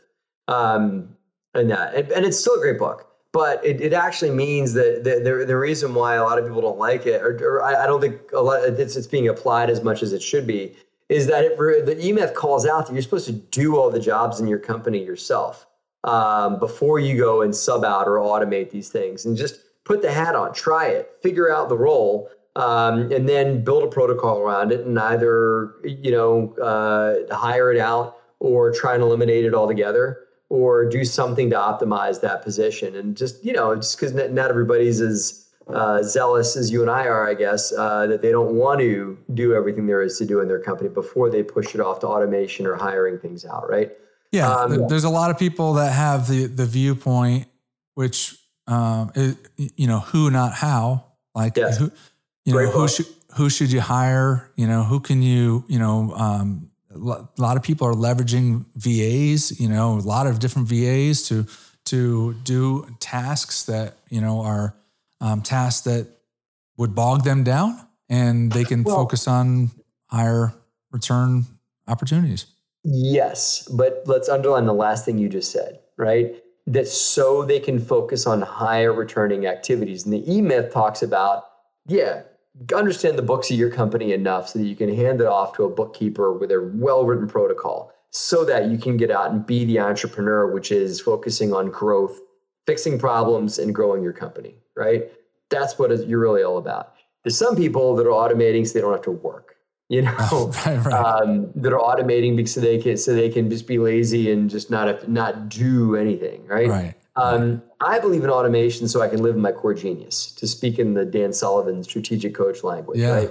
um, and that, and, and it's still a great book but it, it actually means that the, the, the, reason why a lot of people don't like it, or, or I, I, don't think a lot it's, it's being applied as much as it should be, is that it, the E-Myth calls out that you're supposed to do all the jobs in your company yourself um, before you go and sub out or automate these things, and just put the hat on, try it, figure out the role, um, and then build a protocol around it, and either you know uh, hire it out or try and eliminate it altogether or do something to optimize that position. And just, you know, just because not everybody's as uh, zealous as you and I are, I guess, uh, that they don't want to do everything there is to do in their company before they push it off to automation or hiring things out, right? Yeah, um, there's a lot of people that have the the viewpoint, which um, is, you know, who not how, like yes. who, you Great know, who should who should you hire? You know, who can you, you know, um, a lot of people are leveraging VAs, you know, a lot of different VAs to to do tasks that you know are um, tasks that would bog them down, and they can well, focus on higher return opportunities. Yes, but let's underline the last thing you just said, right? That so they can focus on higher returning activities. And the E Myth talks about, yeah, understand the books of your company enough so that you can hand it off to a bookkeeper with a well written protocol so that you can get out and be the entrepreneur, which is focusing on growth, fixing problems, and growing your company, right? That's what you're really all about. There's some people that are automating so they don't have to work, you know, oh, right, right. Um, that are automating because so they can so they can just be lazy and just not have, not do anything, right? Right. Um, I believe in automation so I can live in my core genius, to speak in the Dan Sullivan strategic coach language, yeah. right?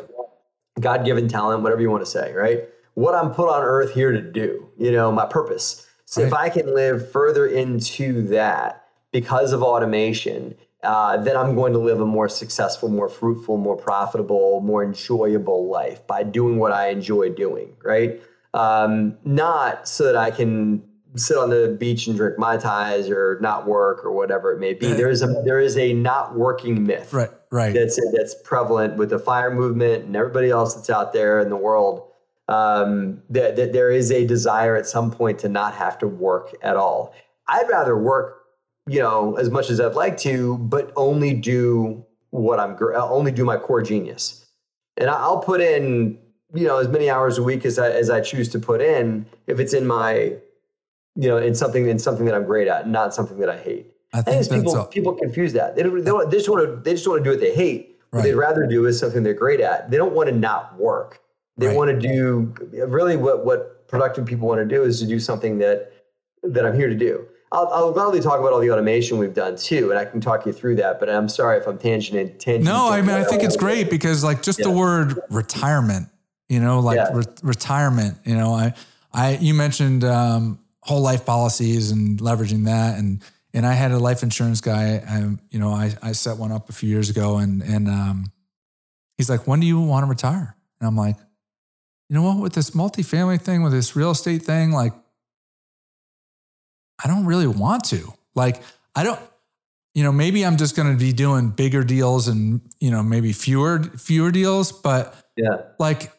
God given talent, whatever you want to say, right? What I'm put on earth here to do, you know, my purpose. So right. if I can live further into that because of automation, uh, then I'm going to live a more successful, more fruitful, more profitable, more enjoyable life by doing what I enjoy doing, right? Um, not so that I can sit on the beach and drink mai tais or not work or whatever it may be. There is a there is a not working myth, right? Right. That's that's prevalent with the fire movement and everybody else that's out there in the world. Um, that, that there is a desire at some point to not have to work at all. I'd rather work, you know, as much as I'd like to, but only do what I'm only do my core genius, and I'll put in you know as many hours a week as I as I choose to put in if it's in my you know, in something in something that I'm great at, not something that I hate. I think, people a, people confuse that. They, don't, they, don't, they just want to they just want to do what they hate. What right. they'd rather do is something they're great at. They don't want to not work. They right. want to do really what what productive people want to do is to do something that that I'm here to do. I'll, I'll gladly talk about all the automation we've done too, and I can talk you through that. But I'm sorry if I'm tangent. tangent no, I mean I think it's great because like just yeah. the word retirement, you know, like yeah. re- retirement. You know, I I you mentioned um, whole life policies and leveraging that, and and I had a life insurance guy. I, you know, I I set one up a few years ago, and and um, he's like, when do you want to retire? And I'm like, you know what, with this multifamily thing, with this real estate thing, like I don't really want to. Like, I don't, you know, maybe I'm just going to be doing bigger deals and, you know, maybe fewer, fewer deals, but yeah, like,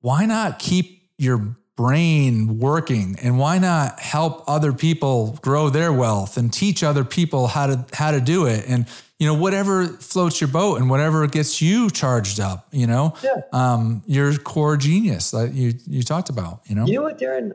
why not keep your brain working and why not help other people grow their wealth and teach other people how to, how to do it? And, you know, whatever floats your boat and whatever gets you charged up, you know, yeah. um, your core genius that you, you talked about, you know, you know what, Darren,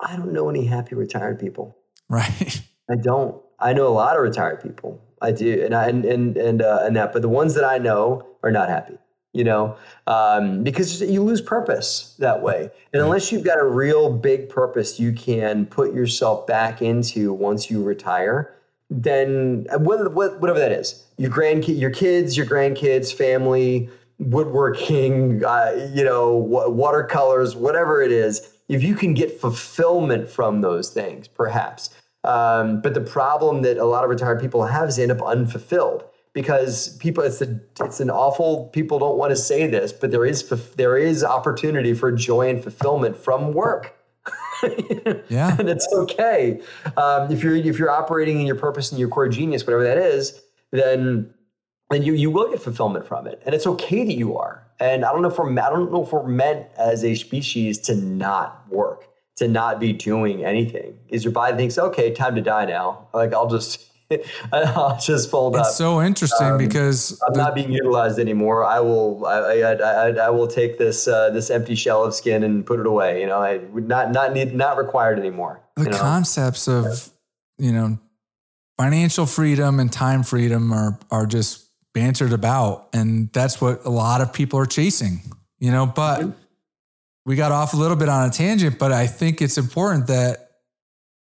I don't know any happy retired people. Right. I don't. I know a lot of retired people. I do, and I and and and, uh, and that. But the ones that I know are not happy. You know, um, because you lose purpose that way. And unless you've got a real big purpose, you can put yourself back into once you retire. Then uh, whatever that is, your grandkid, your kids, your grandkids, family, woodworking, uh, you know, watercolors, whatever it is. If you can get fulfillment from those things, perhaps um, but the problem that a lot of retired people have is they end up unfulfilled because people it's a, it's an awful people don't want to say this, but there is there is opportunity for joy and fulfillment from work. yeah, and it's okay um, if you're if you're operating in your purpose and your core genius, whatever that is, then then you you will get fulfillment from it, and it's okay that you are. And I don't know if we're I don't know if we're meant as a species to not work to not be doing anything is your body thinks, okay, time to die now. Like I'll just I'll just fold it's up. It's so interesting um, because I'm the, not being utilized anymore. I will I, I, I, I will take this uh, this empty shell of skin and put it away. You know, I would not not need not required anymore. The you know? concepts of you know financial freedom and time freedom are are just bantered about, and that's what a lot of people are chasing. You know, but. Mm-hmm we got off a little bit on a tangent, but I think it's important that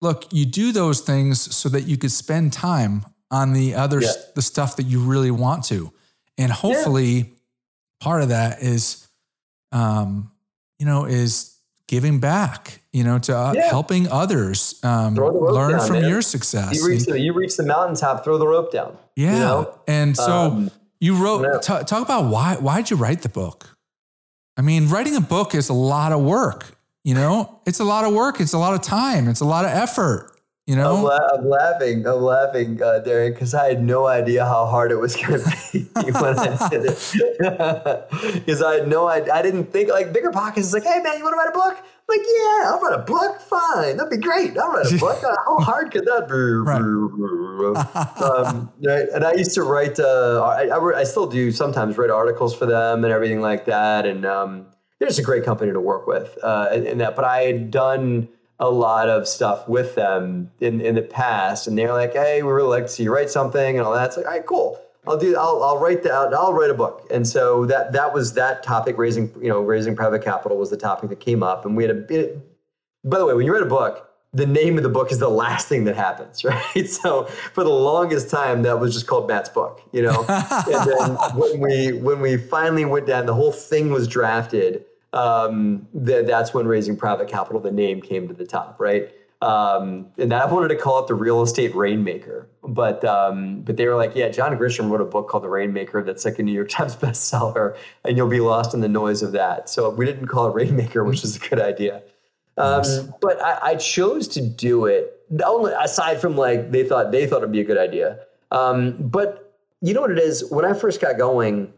look, you do those things so that you could spend time on the other yeah. the stuff that you really want to. And hopefully yeah. part of that is um you know is giving back, you know, to uh, yeah. helping others um, learn down, from man. your success. You reach, the, you reach the mountaintop, throw the rope down. Yeah. You know? And so um, you wrote, t- talk about why, why'd you write the book? I mean, writing a book is a lot of work. You know, it's a lot of work. It's a lot of time. It's a lot of effort. You know, I'm, la- I'm laughing. I'm laughing, uh, Darren, because I had no idea how hard it was going to be when I did it. Because I had no idea. I didn't think like BiggerPockets is like, hey man, you want to write a book? I'm like, yeah, I'll write a book. Fine, that'd be great. I'll write a book. how hard could that be? right. um, right. And I used to write. Uh, I, I, I, still do sometimes write articles for them and everything like that. And um, they're just a great company to work with uh, in that. But I had done a lot of stuff with them in, in the past, and they're like, "Hey, we really like to see you write something," and all that. It's like, "All right, cool. I'll do. I'll, I'll write that. I'll write a book." And so that that was that topic. Raising you know raising private capital was the topic that came up, and we had a bit. By the way, when you write a book, the name of the book is the last thing that happens, right? So for the longest time, that was just called Matt's book, you know. and then when we when we finally went down, the whole thing was drafted um, th- that's when raising private capital, the name came to the top, right? Um, and I wanted to call it the real estate rainmaker, but um, but they were like, yeah, John Grisham wrote a book called The Rainmaker that's like a New York Times bestseller, and you'll be lost in the noise of that. So we didn't call it Rainmaker, which is a good idea. Um, nice. But I, I, chose to do it only aside from like they thought they thought it'd be a good idea. Um, but you know what it is? When I first got going,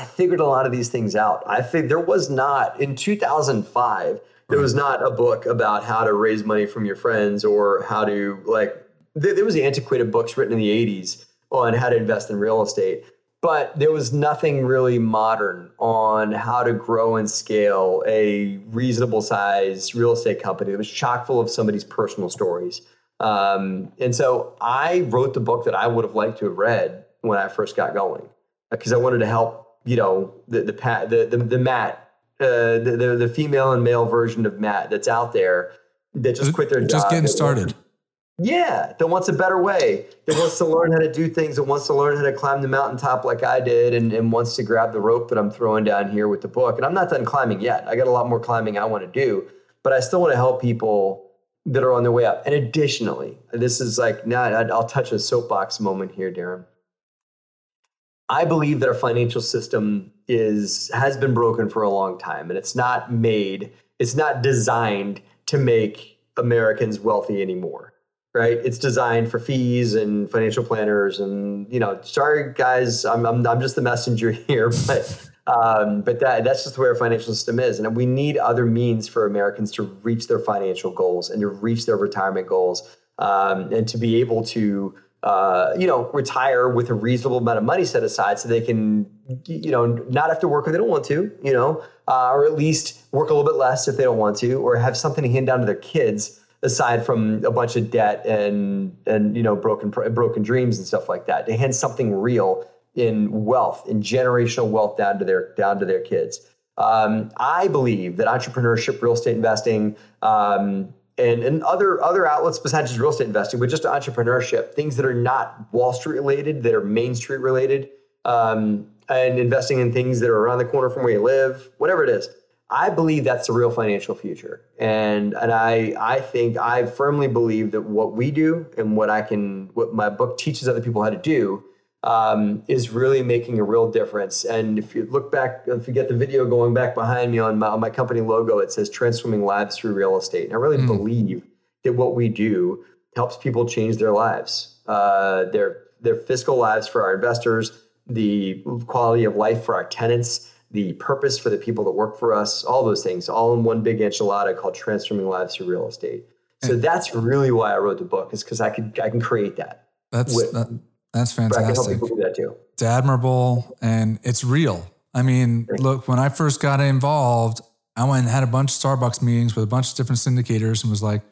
I figured a lot of these things out. I think there was not in 2005 there was not a book about how to raise money from your friends or how to like there, was antiquated books written in the 80s on how to invest in real estate but there was nothing really modern on how to grow and scale a reasonable size real estate company. It was chock full of somebody's personal stories. Um, and so I wrote the book that I would have liked to have read when I first got going because I wanted to help you know the the the the, the Matt, uh, the, the, the female and male version of Matt that's out there that just quit their just job. Just getting started. Yeah, that wants a better way, that wants to learn how to do things, that wants to learn how to climb the mountaintop like I did, and, and wants to grab the rope that I'm throwing down here with the book. And I'm not done climbing yet. I got a lot more climbing I want to do, but I still want to help people that are on their way up. And additionally, this is like now I'll touch a soapbox moment here, Darren. I believe that our financial system is has been broken for a long time, and it's not made, it's not designed to make Americans wealthy anymore right? It's designed for fees and financial planners, and you know, sorry guys, I'm I'm, I'm just the messenger here, but. Um, but that that's just the way our financial system is, and we need other means for Americans to reach their financial goals and to reach their retirement goals, um, and to be able to uh, you know retire with a reasonable amount of money set aside, so they can you know not have to work if they don't want to, you know, uh, or at least work a little bit less if they don't want to, or have something to hand down to their kids aside from a bunch of debt and and you know broken broken dreams and stuff like that. To hand something real in wealth, in generational wealth down to their down to their kids. Um, I believe that entrepreneurship, real estate investing, um, and, and other other outlets besides just real estate investing, but just entrepreneurship, things that are not Wall Street related, that are Main Street related, um, and investing in things that are around the corner from where you live, whatever it is. I believe that's the real financial future. And and I I think I firmly believe that what we do and what I can what my book teaches other people how to do um, is really making a real difference. And if you look back, if you get the video going back behind me on my, on my company logo, it says transforming lives through real estate. And I really mm. believe that what we do helps people change their lives, uh, their their fiscal lives for our investors, the quality of life for our tenants the purpose for the people that work for us, all those things, all in one big enchilada called transforming lives through real estate. So that's really why I wrote the book, is because I could I can create that. That's with, that, that's fantastic. That it's admirable and it's real. I mean, look, when I first got involved, I went and had a bunch of Starbucks meetings with a bunch of different syndicators and was like,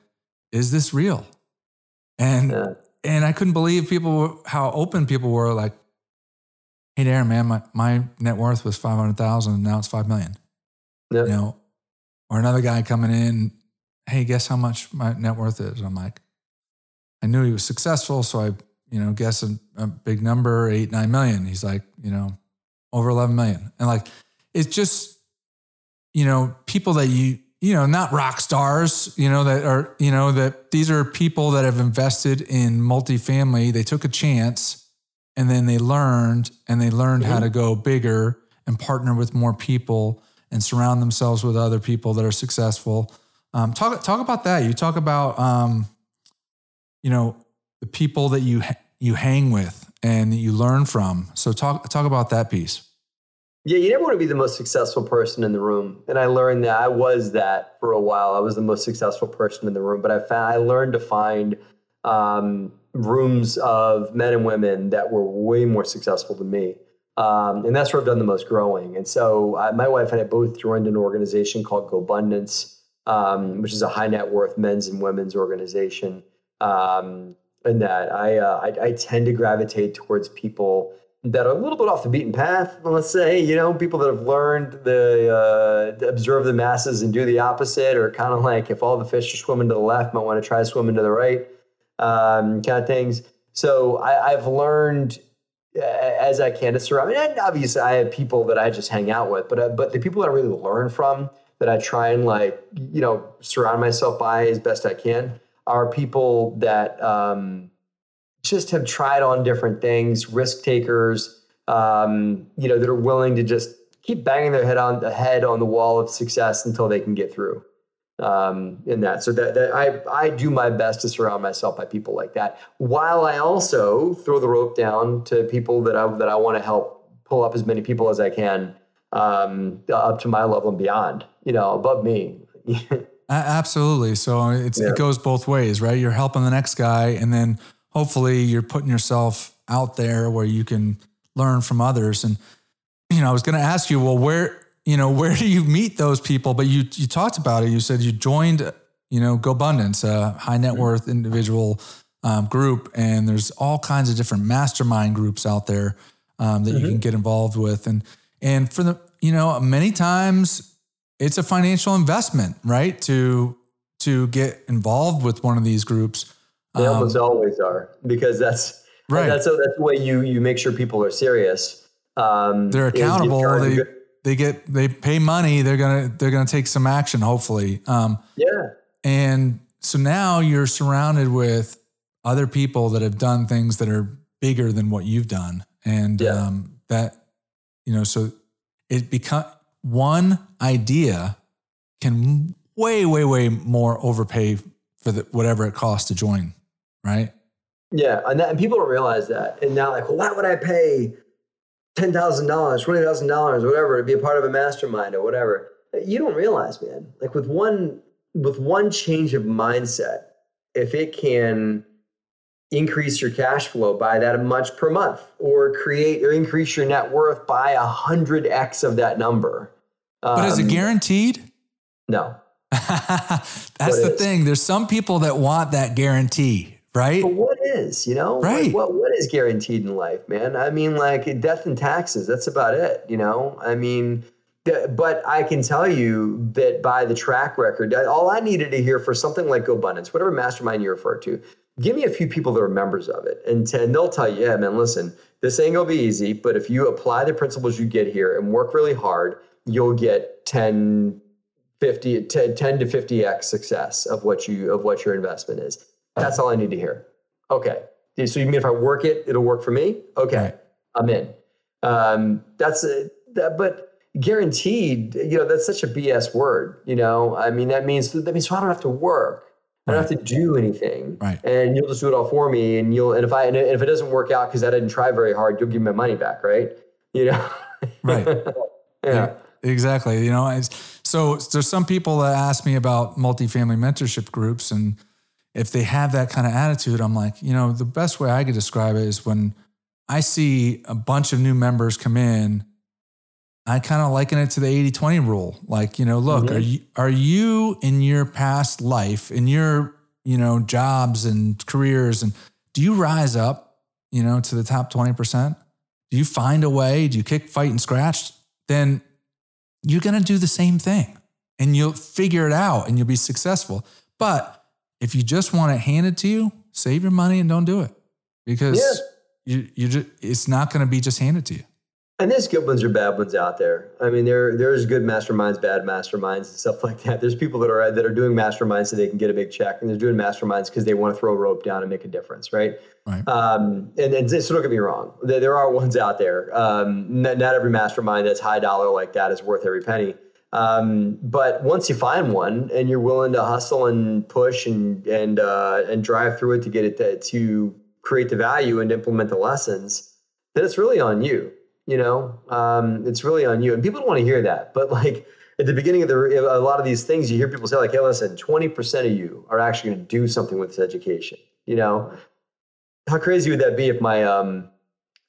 "Is this real?" And yeah. and I couldn't believe people how open people were. Like, hey Darren, man, my, my net worth was 500,000 and now it's 5 million. Yep. You know, or another guy coming in, hey, guess how much my net worth is? I'm like, I knew he was successful. So I, you know, guess a, a big number, eight, nine million. He's like, you know, over 11 million. And like, it's just, you know, people that you, you know, not rock stars, you know, that are, you know, that these are people that have invested in multifamily. They took a chance and then they learned and they learned mm-hmm. how to go bigger and partner with more people and surround themselves with other people that are successful. Um, talk talk about that. You talk about um, you know the people that you you hang with and you learn from. So talk talk about that piece. Yeah, you never want to be the most successful person in the room, and I learned that I was that for a while. I was the most successful person in the room, but I found I learned to find um, rooms of men and women that were way more successful than me. Um, and that's where I've done the most growing. And so uh, my wife and I both joined an organization called GoBundance, um, which is a high net worth men's and women's organization. Um, and that I, uh, I, I tend to gravitate towards people that are a little bit off the beaten path. Let's say, you know, people that have learned the uh, observe the masses and do the opposite, or kind of like if all the fish are swimming to the left, might want to try swimming to the right um, kind of things. So I, I've learned as I can to surround. I mean, obviously, I have people that I just hang out with, but uh, but the people that I really learn from, that I try and like you know surround myself by as best I can, are people that um, just have tried on different things, risk takers. Um, you know, that are willing to just keep banging their head on the head on the wall of success until they can get through um, in that. So that, that, I, I do my best to surround myself by people like that, while I also throw the rope down to people that I that I want to help pull up as many people as I can um, up to my level and beyond. You know, above me. Absolutely. So it's, yeah. it goes both ways, right? You're helping the next guy, and then hopefully you're putting yourself out there where you can learn from others. And you know, I was going to ask you, well, where you know, where do you meet those people? But you you talked about it. You said you joined, you know, GoBundance, a high net worth individual um, group, and there's all kinds of different mastermind groups out there um, that mm-hmm. you can get involved with, and and for the you know many times it's a financial investment, right? To to get involved with one of these groups. They um, almost always are because that's right. That's a, that's the way you you make sure people are serious. Um, They're accountable. They they get they pay money. They're gonna they're gonna take some action. Hopefully. Um, yeah. And so now you're surrounded with other people that have done things that are bigger than what you've done, and yeah. um, that you know so it become one idea can way way way more overpay for the, whatever it costs to join, right? Yeah, and, that, and people don't realize that. And now, like, well, why would I pay ten thousand dollars, twenty thousand dollars, whatever, to be a part of a mastermind or whatever? You don't realize, man. Like with one with one change of mindset, if it can increase your cash flow by that much per month, or create or increase your net worth by a hundred x of that number. But um, is it um, guaranteed? No. That's the is. thing. There's some people that want that guarantee, right? But what is, you know? Right. Like what what is guaranteed in life, man? I mean, like death and taxes, that's about it, you know? I mean, but I can tell you that by the track record, all I needed to hear for something like GoBundance, whatever mastermind you refer to, give me a few people that are members of it. And, and they'll tell you, yeah, man, listen, this ain't gonna be easy, but if you apply the principles you get here and work really hard, you'll get 10, 50 10, 10 to 50x success of what you of what your investment is. That's all i need to hear. Okay. So you mean if i work it it'll work for me? Okay. I'm in. Um, that's a, that, but guaranteed you know that's such a bs word you know? I mean that means that means so i don't have to work I don't have to do anything, right? And you'll just do it all for me. And you'll, and if I, and if it doesn't work out because I didn't try very hard, you'll give me my money back, right? You know, right? yeah. Exactly. You know, so there's some people that ask me about multifamily mentorship groups, and if they have that kind of attitude, I'm like, you know, the best way I could describe it is when I see a bunch of new members come in, I kind of liken it to the 80 20 rule. Like, you know, look, mm-hmm. are you are you in your past life, in your, you know, jobs and careers, and do you rise up, you know, to the top 20%? Do you find a way? Do you kick, fight, and scratch? Then you're going to do the same thing and you'll figure it out and you'll be successful. But if you just want it handed to you, save your money and don't do it because yeah. you, you just, it's not going to be just handed to you. And there's good ones or bad ones out there. I mean, there there's good masterminds, bad masterminds, and stuff like that. There's people that are that are doing masterminds so they can get a big check, and they're doing masterminds because they want to throw a rope down and make a difference, right? Right. Um, and, and so don't get me wrong, there, there are ones out there. Um, not, not, every mastermind that's high dollar like that is worth every penny. Um, but once you find one and you're willing to hustle and push and and uh, and drive through it to get it to, to create the value and implement the lessons, then it's really on you you know um, it's really on you and people don't want to hear that but like at the beginning of the a lot of these things you hear people say like hey listen 20% of you are actually going to do something with this education you know? How crazy would that be if my um,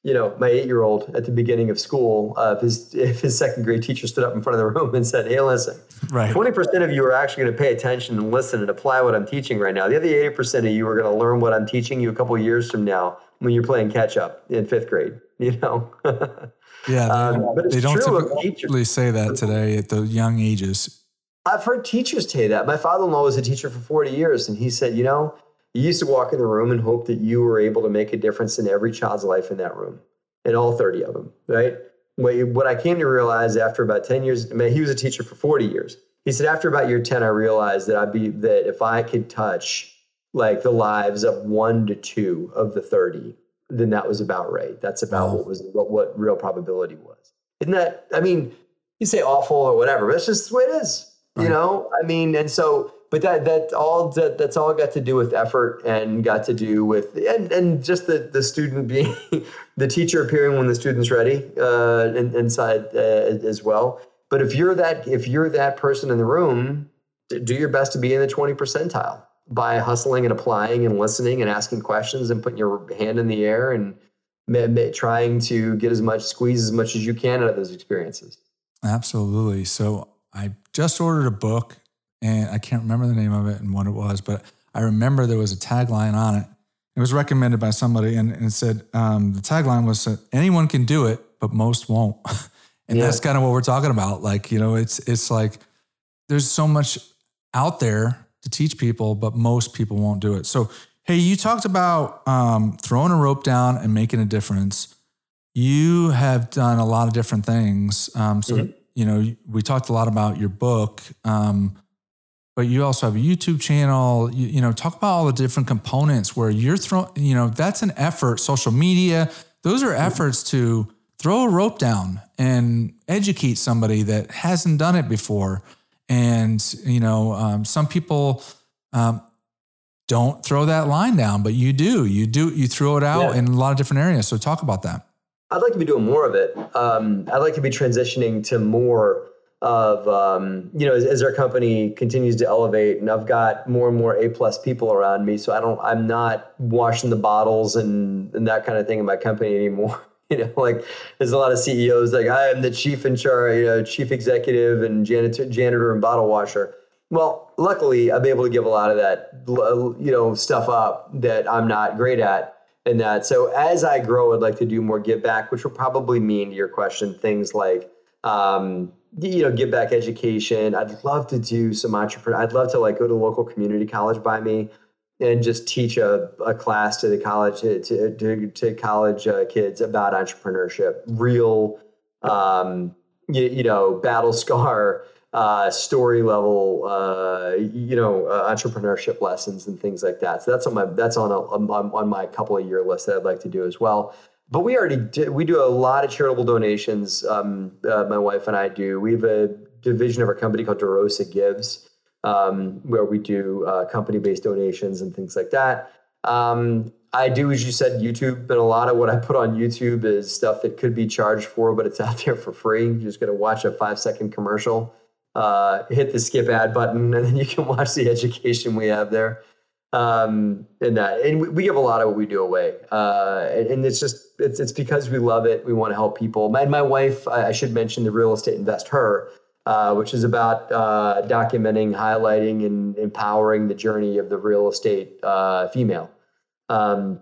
you know my eight year old at the beginning of school uh, if his if his second grade teacher stood up in front of the room and said hey listen right. 20% of you are actually going to pay attention and listen and apply what i'm teaching right now. The other 80% of you are going to learn what i'm teaching you a couple years from now when you're playing catch up in fifth grade you know. yeah, they, um, they don't typically say that today at the young ages. I've heard teachers say that. My father-in-law was a teacher for 40 years, and he said, you know, you used to walk in the room and hope that you were able to make a difference in every child's life in that room, in all 30 of them, right? What I came to realize after about 10 years, I mean, he was a teacher for 40 years. He said, after about year 10, I realized that I'd be that if I could touch like the lives of one to two of the 30, then that was about right. That's about what was what, what real probability was. Isn't that? I mean, you say awful or whatever, but that's just the way it is. Right. You know, I mean, and so, but that that all that that's all got to do with effort and got to do with and and just the the student being the teacher appearing when the student's ready uh, inside uh, as well. But if you're that if you're that person in the room, do your best to be in the twenty percentile by hustling and applying and listening and asking questions and putting your hand in the air and trying to get as much squeeze as much as you can out of those experiences. Absolutely. So i just ordered a book and i can't remember the name of it and what it was but i remember there was a tagline on it. It was recommended by somebody and, and said um, the tagline was anyone can do it but most won't. And yeah. that's kind of what we're talking about. Like you know it's it's like there's so much out there to teach people, but most people won't do it. So Hey, you talked about um, throwing a rope down and making a difference. You have done a lot of different things. Um, so, mm-hmm. you know, we talked a lot about your book, um, but you also have a YouTube channel. You, you, know, talk about all the different components where you're throwing, you know, that's an effort, social media, those are efforts to throw a rope down and educate somebody that hasn't done it before. And, you know, um, some people, um, don't throw that line down, but you do. You do. You throw it out yeah. in a lot of different areas. So talk about that. I'd like to be doing more of it. Um, I'd like to be transitioning to more of um, you know as, as, our company continues to elevate, and I've got more and more A plus people around me. So I don't. I'm not washing the bottles and, and that kind of thing in my company anymore. you know, like there's a lot of CEOs like I am the chief in charge, you know, chief executive and janitor, janitor and bottle washer. Well, luckily, I'm able to give a lot of that, you know, stuff up that I'm not great at. And that, so as I grow, I'd like to do more give back, which will probably mean to your question things like, um, you know, give back education. I'd love to do some entrepreneur. I'd love to like go to local community college by me and just teach a, a class to the college to to, to college uh, kids about entrepreneurship, real, um, you, you know, battle scar uh, story level, uh, you know, uh, entrepreneurship lessons and things like that. So that's on my that's on a, on, my couple of year list that I'd like to do as well. But we already we do a lot of charitable donations. Um, uh, my wife and I do. We have a division of our company called DeRosa Gives, um, where we do uh, company based donations and things like that. Um, I do, as you said, YouTube, and a lot of what I put on YouTube is stuff that could be charged for, but it's out there for free. You're just going to watch a five second commercial uh, hit the skip ad button, and then you can watch the education we have there. Um, and that, and we, we, give a lot of what we do away, uh, and, and, it's just it's it's because we love it. We want to help people. And my wife, I, I should mention the real estate InvestHER. Uh, which is about uh, documenting, highlighting, and empowering the journey of the real estate uh, female. Um,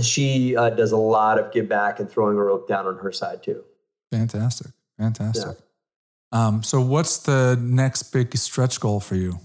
she uh, does a lot of give back and throwing a rope down on her side too. Fantastic, fantastic. Yeah. Um, so, what's the next big stretch goal for you?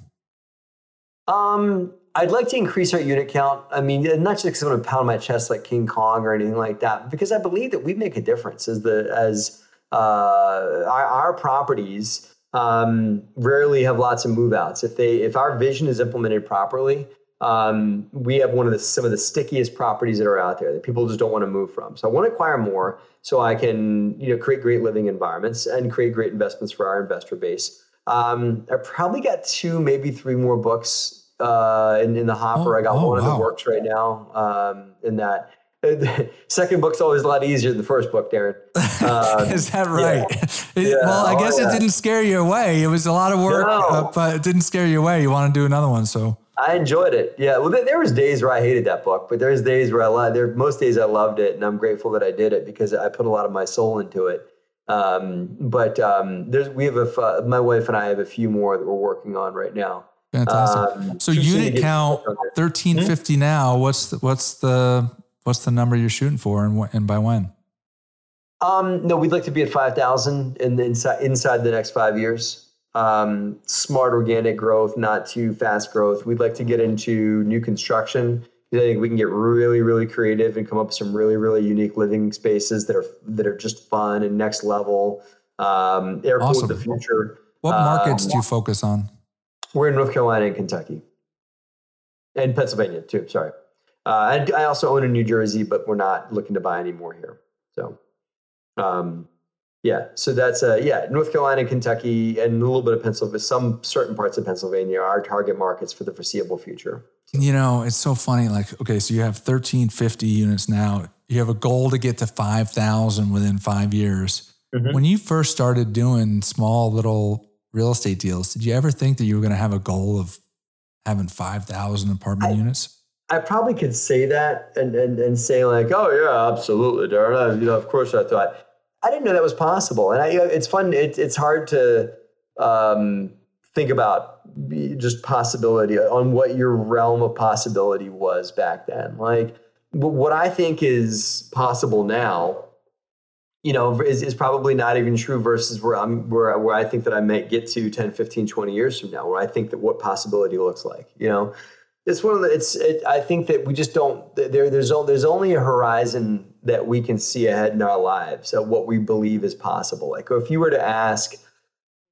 Um, I'd like to increase our unit count. I mean, not just because I want to pound my chest like King Kong or anything like that, because I believe that we make a difference as the as uh, our, our properties um, rarely have lots of move outs. If they if our vision is implemented properly, um, we have one of the some of the stickiest properties that are out there that people just don't want to move from. So I want to acquire more so I can you know create great living environments and create great investments for our investor base. Um, I probably got two, maybe three more books uh, in, in the hopper. Oh, I got oh, one wow. in the works right now. Um, in that, second book's always a lot easier than the first book, Darren. Um, Is that right? Yeah. It, yeah. Well, I guess oh, yeah. it didn't scare you away. It was a lot of work, no. uh, but it didn't scare you away. You want to do another one, so. I enjoyed it. Yeah. Well, there was days where I hated that book, but there's days where I loved. There most days I loved it, and I'm grateful that I did it because I put a lot of my soul into it. Um, but um, there's we have a uh, my wife and I have a few more that we're working on right now. Fantastic. Um, so unit count thirteen fifty mm-hmm. now. What's the, what's the what's the number you're shooting for, and and by when? Um, no, we'd like to be at five thousand in the inside inside the next five years um, smart organic growth, not too fast growth. We'd like to get into new construction. I think we can get really, really creative and come up with some really, really unique living spaces that are that are just fun and next level. Um, air awesome. the future. What markets um, do you focus on? We're in North Carolina and Kentucky, and Pennsylvania too. Sorry, uh, and I also own in New Jersey, but we're not looking to buy any more here. So, um, yeah, so that's uh, yeah, North Carolina, Kentucky, and a little bit of Pennsylvania. Some certain parts of Pennsylvania are target markets for the foreseeable future. You know, it's so funny. Like, okay, so you have thirteen fifty units now. You have a goal to get to five thousand within five years. Mm-hmm. When you first started doing small little real estate deals, did you ever think that you were going to have a goal of having five thousand apartment I, units? I probably could say that and, and and say like, oh yeah, absolutely, Darren. You know, of course I thought I didn't know that was possible. And I, it's fun. It, it's hard to um, think about just possibility on what your realm of possibility was back then. Like what I think is possible now, you know, is, is probably not even true versus where I'm, where, where I think that I might get to 10, 15, 20 years from now, where I think that what possibility looks like, you know? It's one of the. It's. It, I think that we just don't. There. There's. There's only a horizon that we can see ahead in our lives of what we believe is possible. Like if you were to ask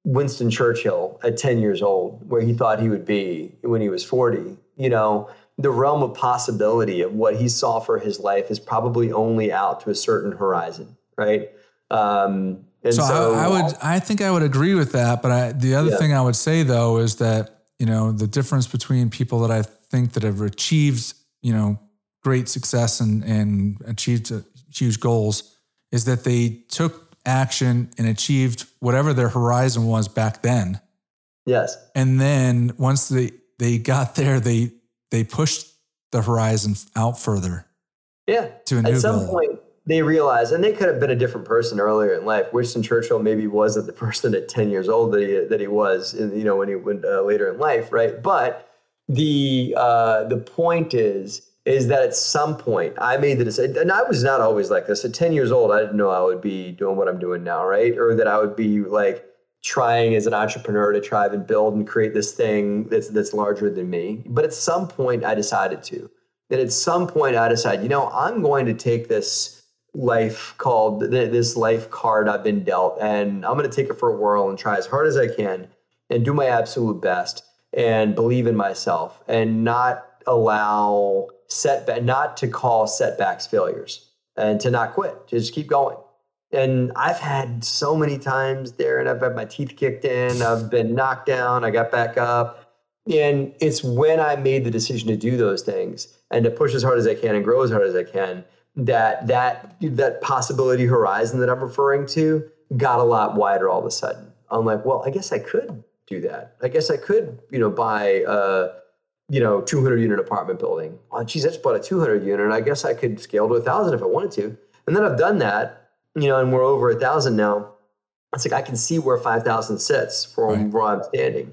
Winston Churchill at 10 years old, where he thought he would be when he was 40, you know, the realm of possibility of what he saw for his life is probably only out to a certain horizon, right? Um, and so, so I, I, would, I think I would agree with that. But I, the other yeah. thing I would say though is that you know the difference between people that I think that have achieved you know great success and and achieved huge goals is that they took action and achieved whatever their horizon was back then. Yes. And then once they they got there, they they pushed the horizon out further. Yeah. To a new At some goal. point, they realized, and they could have been a different person earlier in life. Winston Churchill maybe wasn't the person at ten years old that he that he was, in, you know, when he went uh, later in life, right? But the uh, the point is is that at some point I made the decision, and I was not always like this. At 10 years old, I didn't know I would be doing what I'm doing now, right? Or that I would be like trying as an entrepreneur to try and build and create this thing that's that's larger than me. But at some point, I decided to. And at some point, I decided, you know, I'm going to take this life called this life card I've been dealt, and I'm going to take it for a whirl and try as hard as I can and do my absolute best and believe in myself and not allow setback, not to call setbacks failures and to not quit, to just keep going. And I've had so many times there, and I've had my teeth kicked in, I've been knocked down, I got back up. And it's when I made the decision to do those things and to push as hard as I can and grow as hard as I can that that that possibility horizon that I'm referring to got a lot wider all of a sudden. I'm like, well, I guess I could do that. I guess I could, you know, buy a you know, 200 unit apartment building. Oh, geez, I just bought a 200 unit. And I guess I could scale to a thousand if I wanted to. And then I've done that, you know, and we're over a thousand now. It's like I can see where 5,000 sits from right. where I'm standing.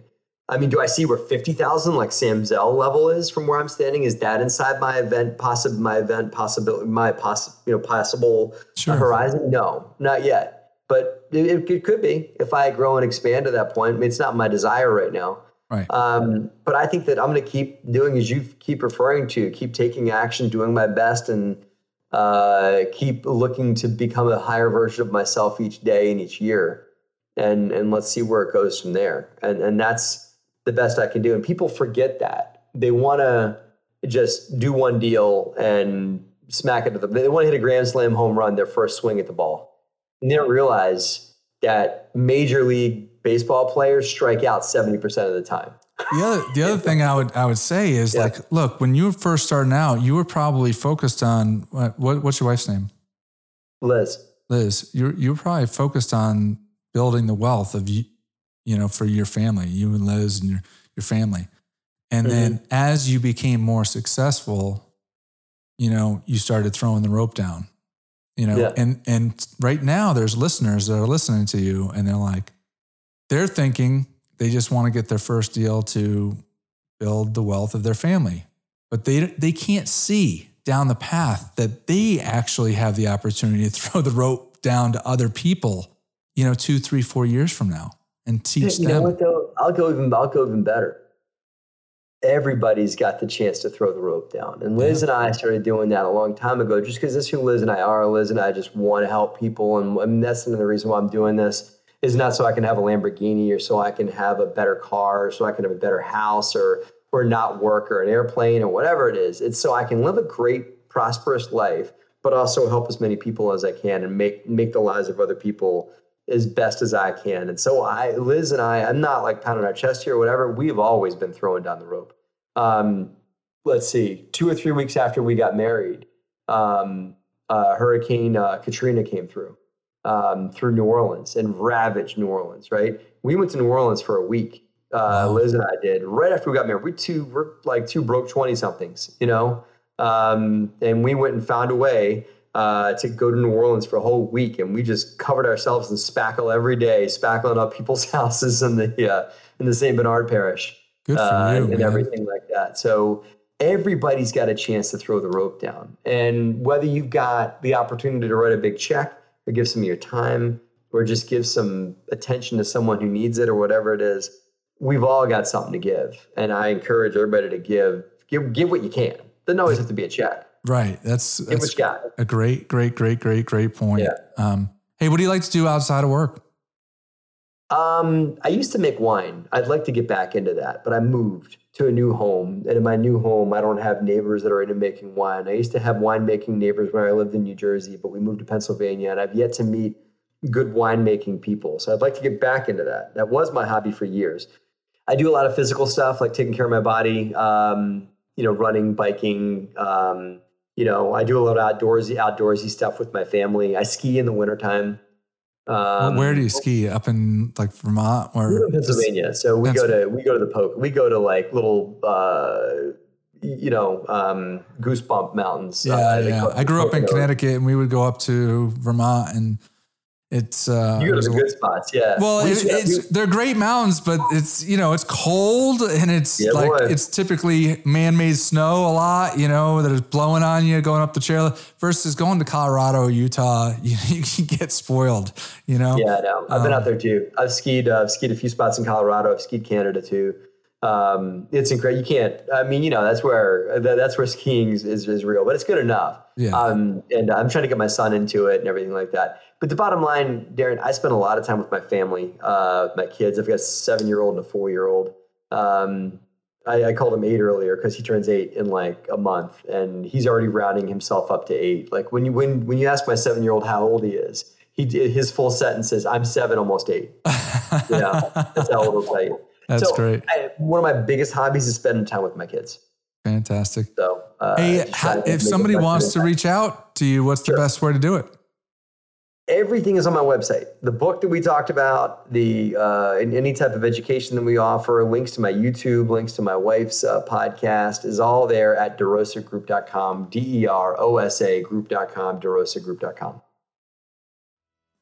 I mean, do I see where 50,000 like Sam Zell level is from where I'm standing? Is that inside my event possible, my event possibility, my possible, you know, possible sure. horizon? No, not yet. But it, it, could be if I grow and expand to that point. I mean, it's not my desire right now. Right. Um, but I think that I'm going to keep doing as you keep referring to, keep taking action, doing my best, and uh, keep looking to become a higher version of myself each day and each year. And and let's see where it goes from there. And and that's the best I can do. And people forget that they want to just do one deal and smack it to the. They want to hit a grand slam home run their first swing at the ball, and don't realize that major league baseball players strike out 70% of the time. The other, the other thing I would I would say is yeah. like, look, when you were first starting out, you were probably focused on what, what what's your wife's name? Liz. Liz, you you were probably focused on building the wealth of you, you know, for your family, you and Liz and your your family. And mm-hmm. then as you became more successful, you know, you started throwing the rope down. You know, yeah. and and right now there's listeners that are listening to you and they're like, they're thinking they just want to get their first deal to build the wealth of their family. But they, they can't see down the path that they actually have the opportunity to throw the rope down to other people, you know, two, three, four years from now and teach you them. Know what, though? I'll go even I'll go even better. Everybody's got the chance to throw the rope down. And Liz yeah. and I started doing that a long time ago just because this is who Liz and I are. Liz and I just want to help people. And mean, that's another reason why I'm doing this is not so I can have a Lamborghini or so I can have a better car or so I can have a better house or or not work or an airplane or whatever it is. It's so I can live a great, prosperous life, but also help as many people as I can and make make the lives of other people as best as I can. And so I, Liz and I, I'm not like pounding our chest here or whatever. We've always been throwing down the rope. Um, let's see, two or three weeks after we got married, um, uh, Hurricane uh, Katrina came through um, through New Orleans and ravaged New Orleans. Right, we went to New Orleans for a week. Uh. Liz and I did right after we got married. We two we're like two broke twenty somethings, you know, um, and we went and found a way uh, to go to New Orleans for a whole week, and we just covered ourselves in spackle every day, spackling up people's houses in the uh, in the Saint Bernard Parish, Good for uh, you, and everything like that. So everybody's got a chance to throw the rope down, and whether you've got the opportunity to write a big check or give some of your time or just give some attention to someone who needs it or whatever it is we've all got something to give and i encourage everybody to give give give what you can. Doesn't always have to be a check. Right. That's, Give what that's you got. a great, great, great, great, great point. Yeah. Um, hey, what do you like to do outside of work? Um, I used to make wine. I'd like to get back into that, but I moved to a new home. And in my new home, I don't have neighbors that are into making wine. I used to have winemaking neighbors when I lived in New Jersey, but we moved to Pennsylvania and I've yet to meet good winemaking people. So I'd like to get back into that. That was my hobby for years. I do a lot of physical stuff like taking care of my body, um, you know, running, biking. Um, you know, I do a lot of outdoorsy, outdoorsy stuff with my family. I ski in the wintertime. Um, Where do you ski? Up in like Vermont or Pennsylvania, so we go to we go to the poke. We go to like little, uh, you know, um, goosebump mountains. Yeah, uh, yeah. I grew up in Connecticut and we would go up to Vermont and it's, uh, You go to the good spots, yeah. Well, We it, it's they're great mountains, but it's you know it's cold and it's Yeah, like boy. it's typically man-made snow a lot, you know, that is blowing on you going up the trail. Versus going to Colorado, Utah, you, you can get spoiled, you know. Yeah, no, I've been Um, out there too. I've skied. Uh, I've skied a few spots in Colorado. I've skied Canada too. Um, it's incredible. You can't. I mean, you know, that's where that, that's where skiing is, is, is real, but it's good enough. Yeah. Um, and I'm trying to get my son into it and everything like that. But the bottom line, Darren, I spend a lot of time with my family, uh, my kids. I've got a seven year old and a four year old. Um, I, I called him eight earlier because he turns eight in like a month, and he's already rounding himself up to eight. Like when you when when you ask my seven year old how old he is, he his full sentence is "I'm seven, almost eight. Know, that's how old he'll tell you. That's So, great. I, one of my biggest hobbies is spending time with my kids. Fantastic. So, uh, Hey, how, if somebody wants to reach out to you, what's the best way to do it? Everything is on my website. The book that we talked about, the uh, any type of education that we offer, links to my YouTube, links to my wife's uh, podcast is all there at derosagroup.com, D E R O S A group.com, derosagroup.com.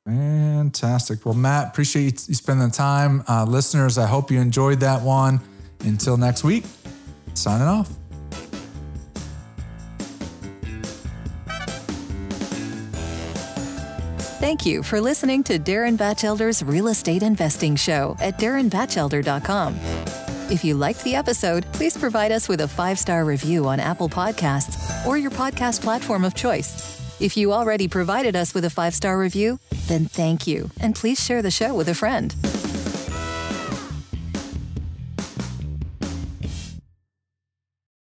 Fantastic. Well, Matt, appreciate you spending the time. Uh, listeners, I hope you enjoyed that one. Until next week, signing off. Thank you for listening to Darren Batchelder's Real Estate Investing Show at darrenbatchelder.com. If you liked the episode, please provide us with a five star review on Apple Podcasts or your podcast platform of choice. If you already provided us with a five star review, then thank you, and please share the show with a friend.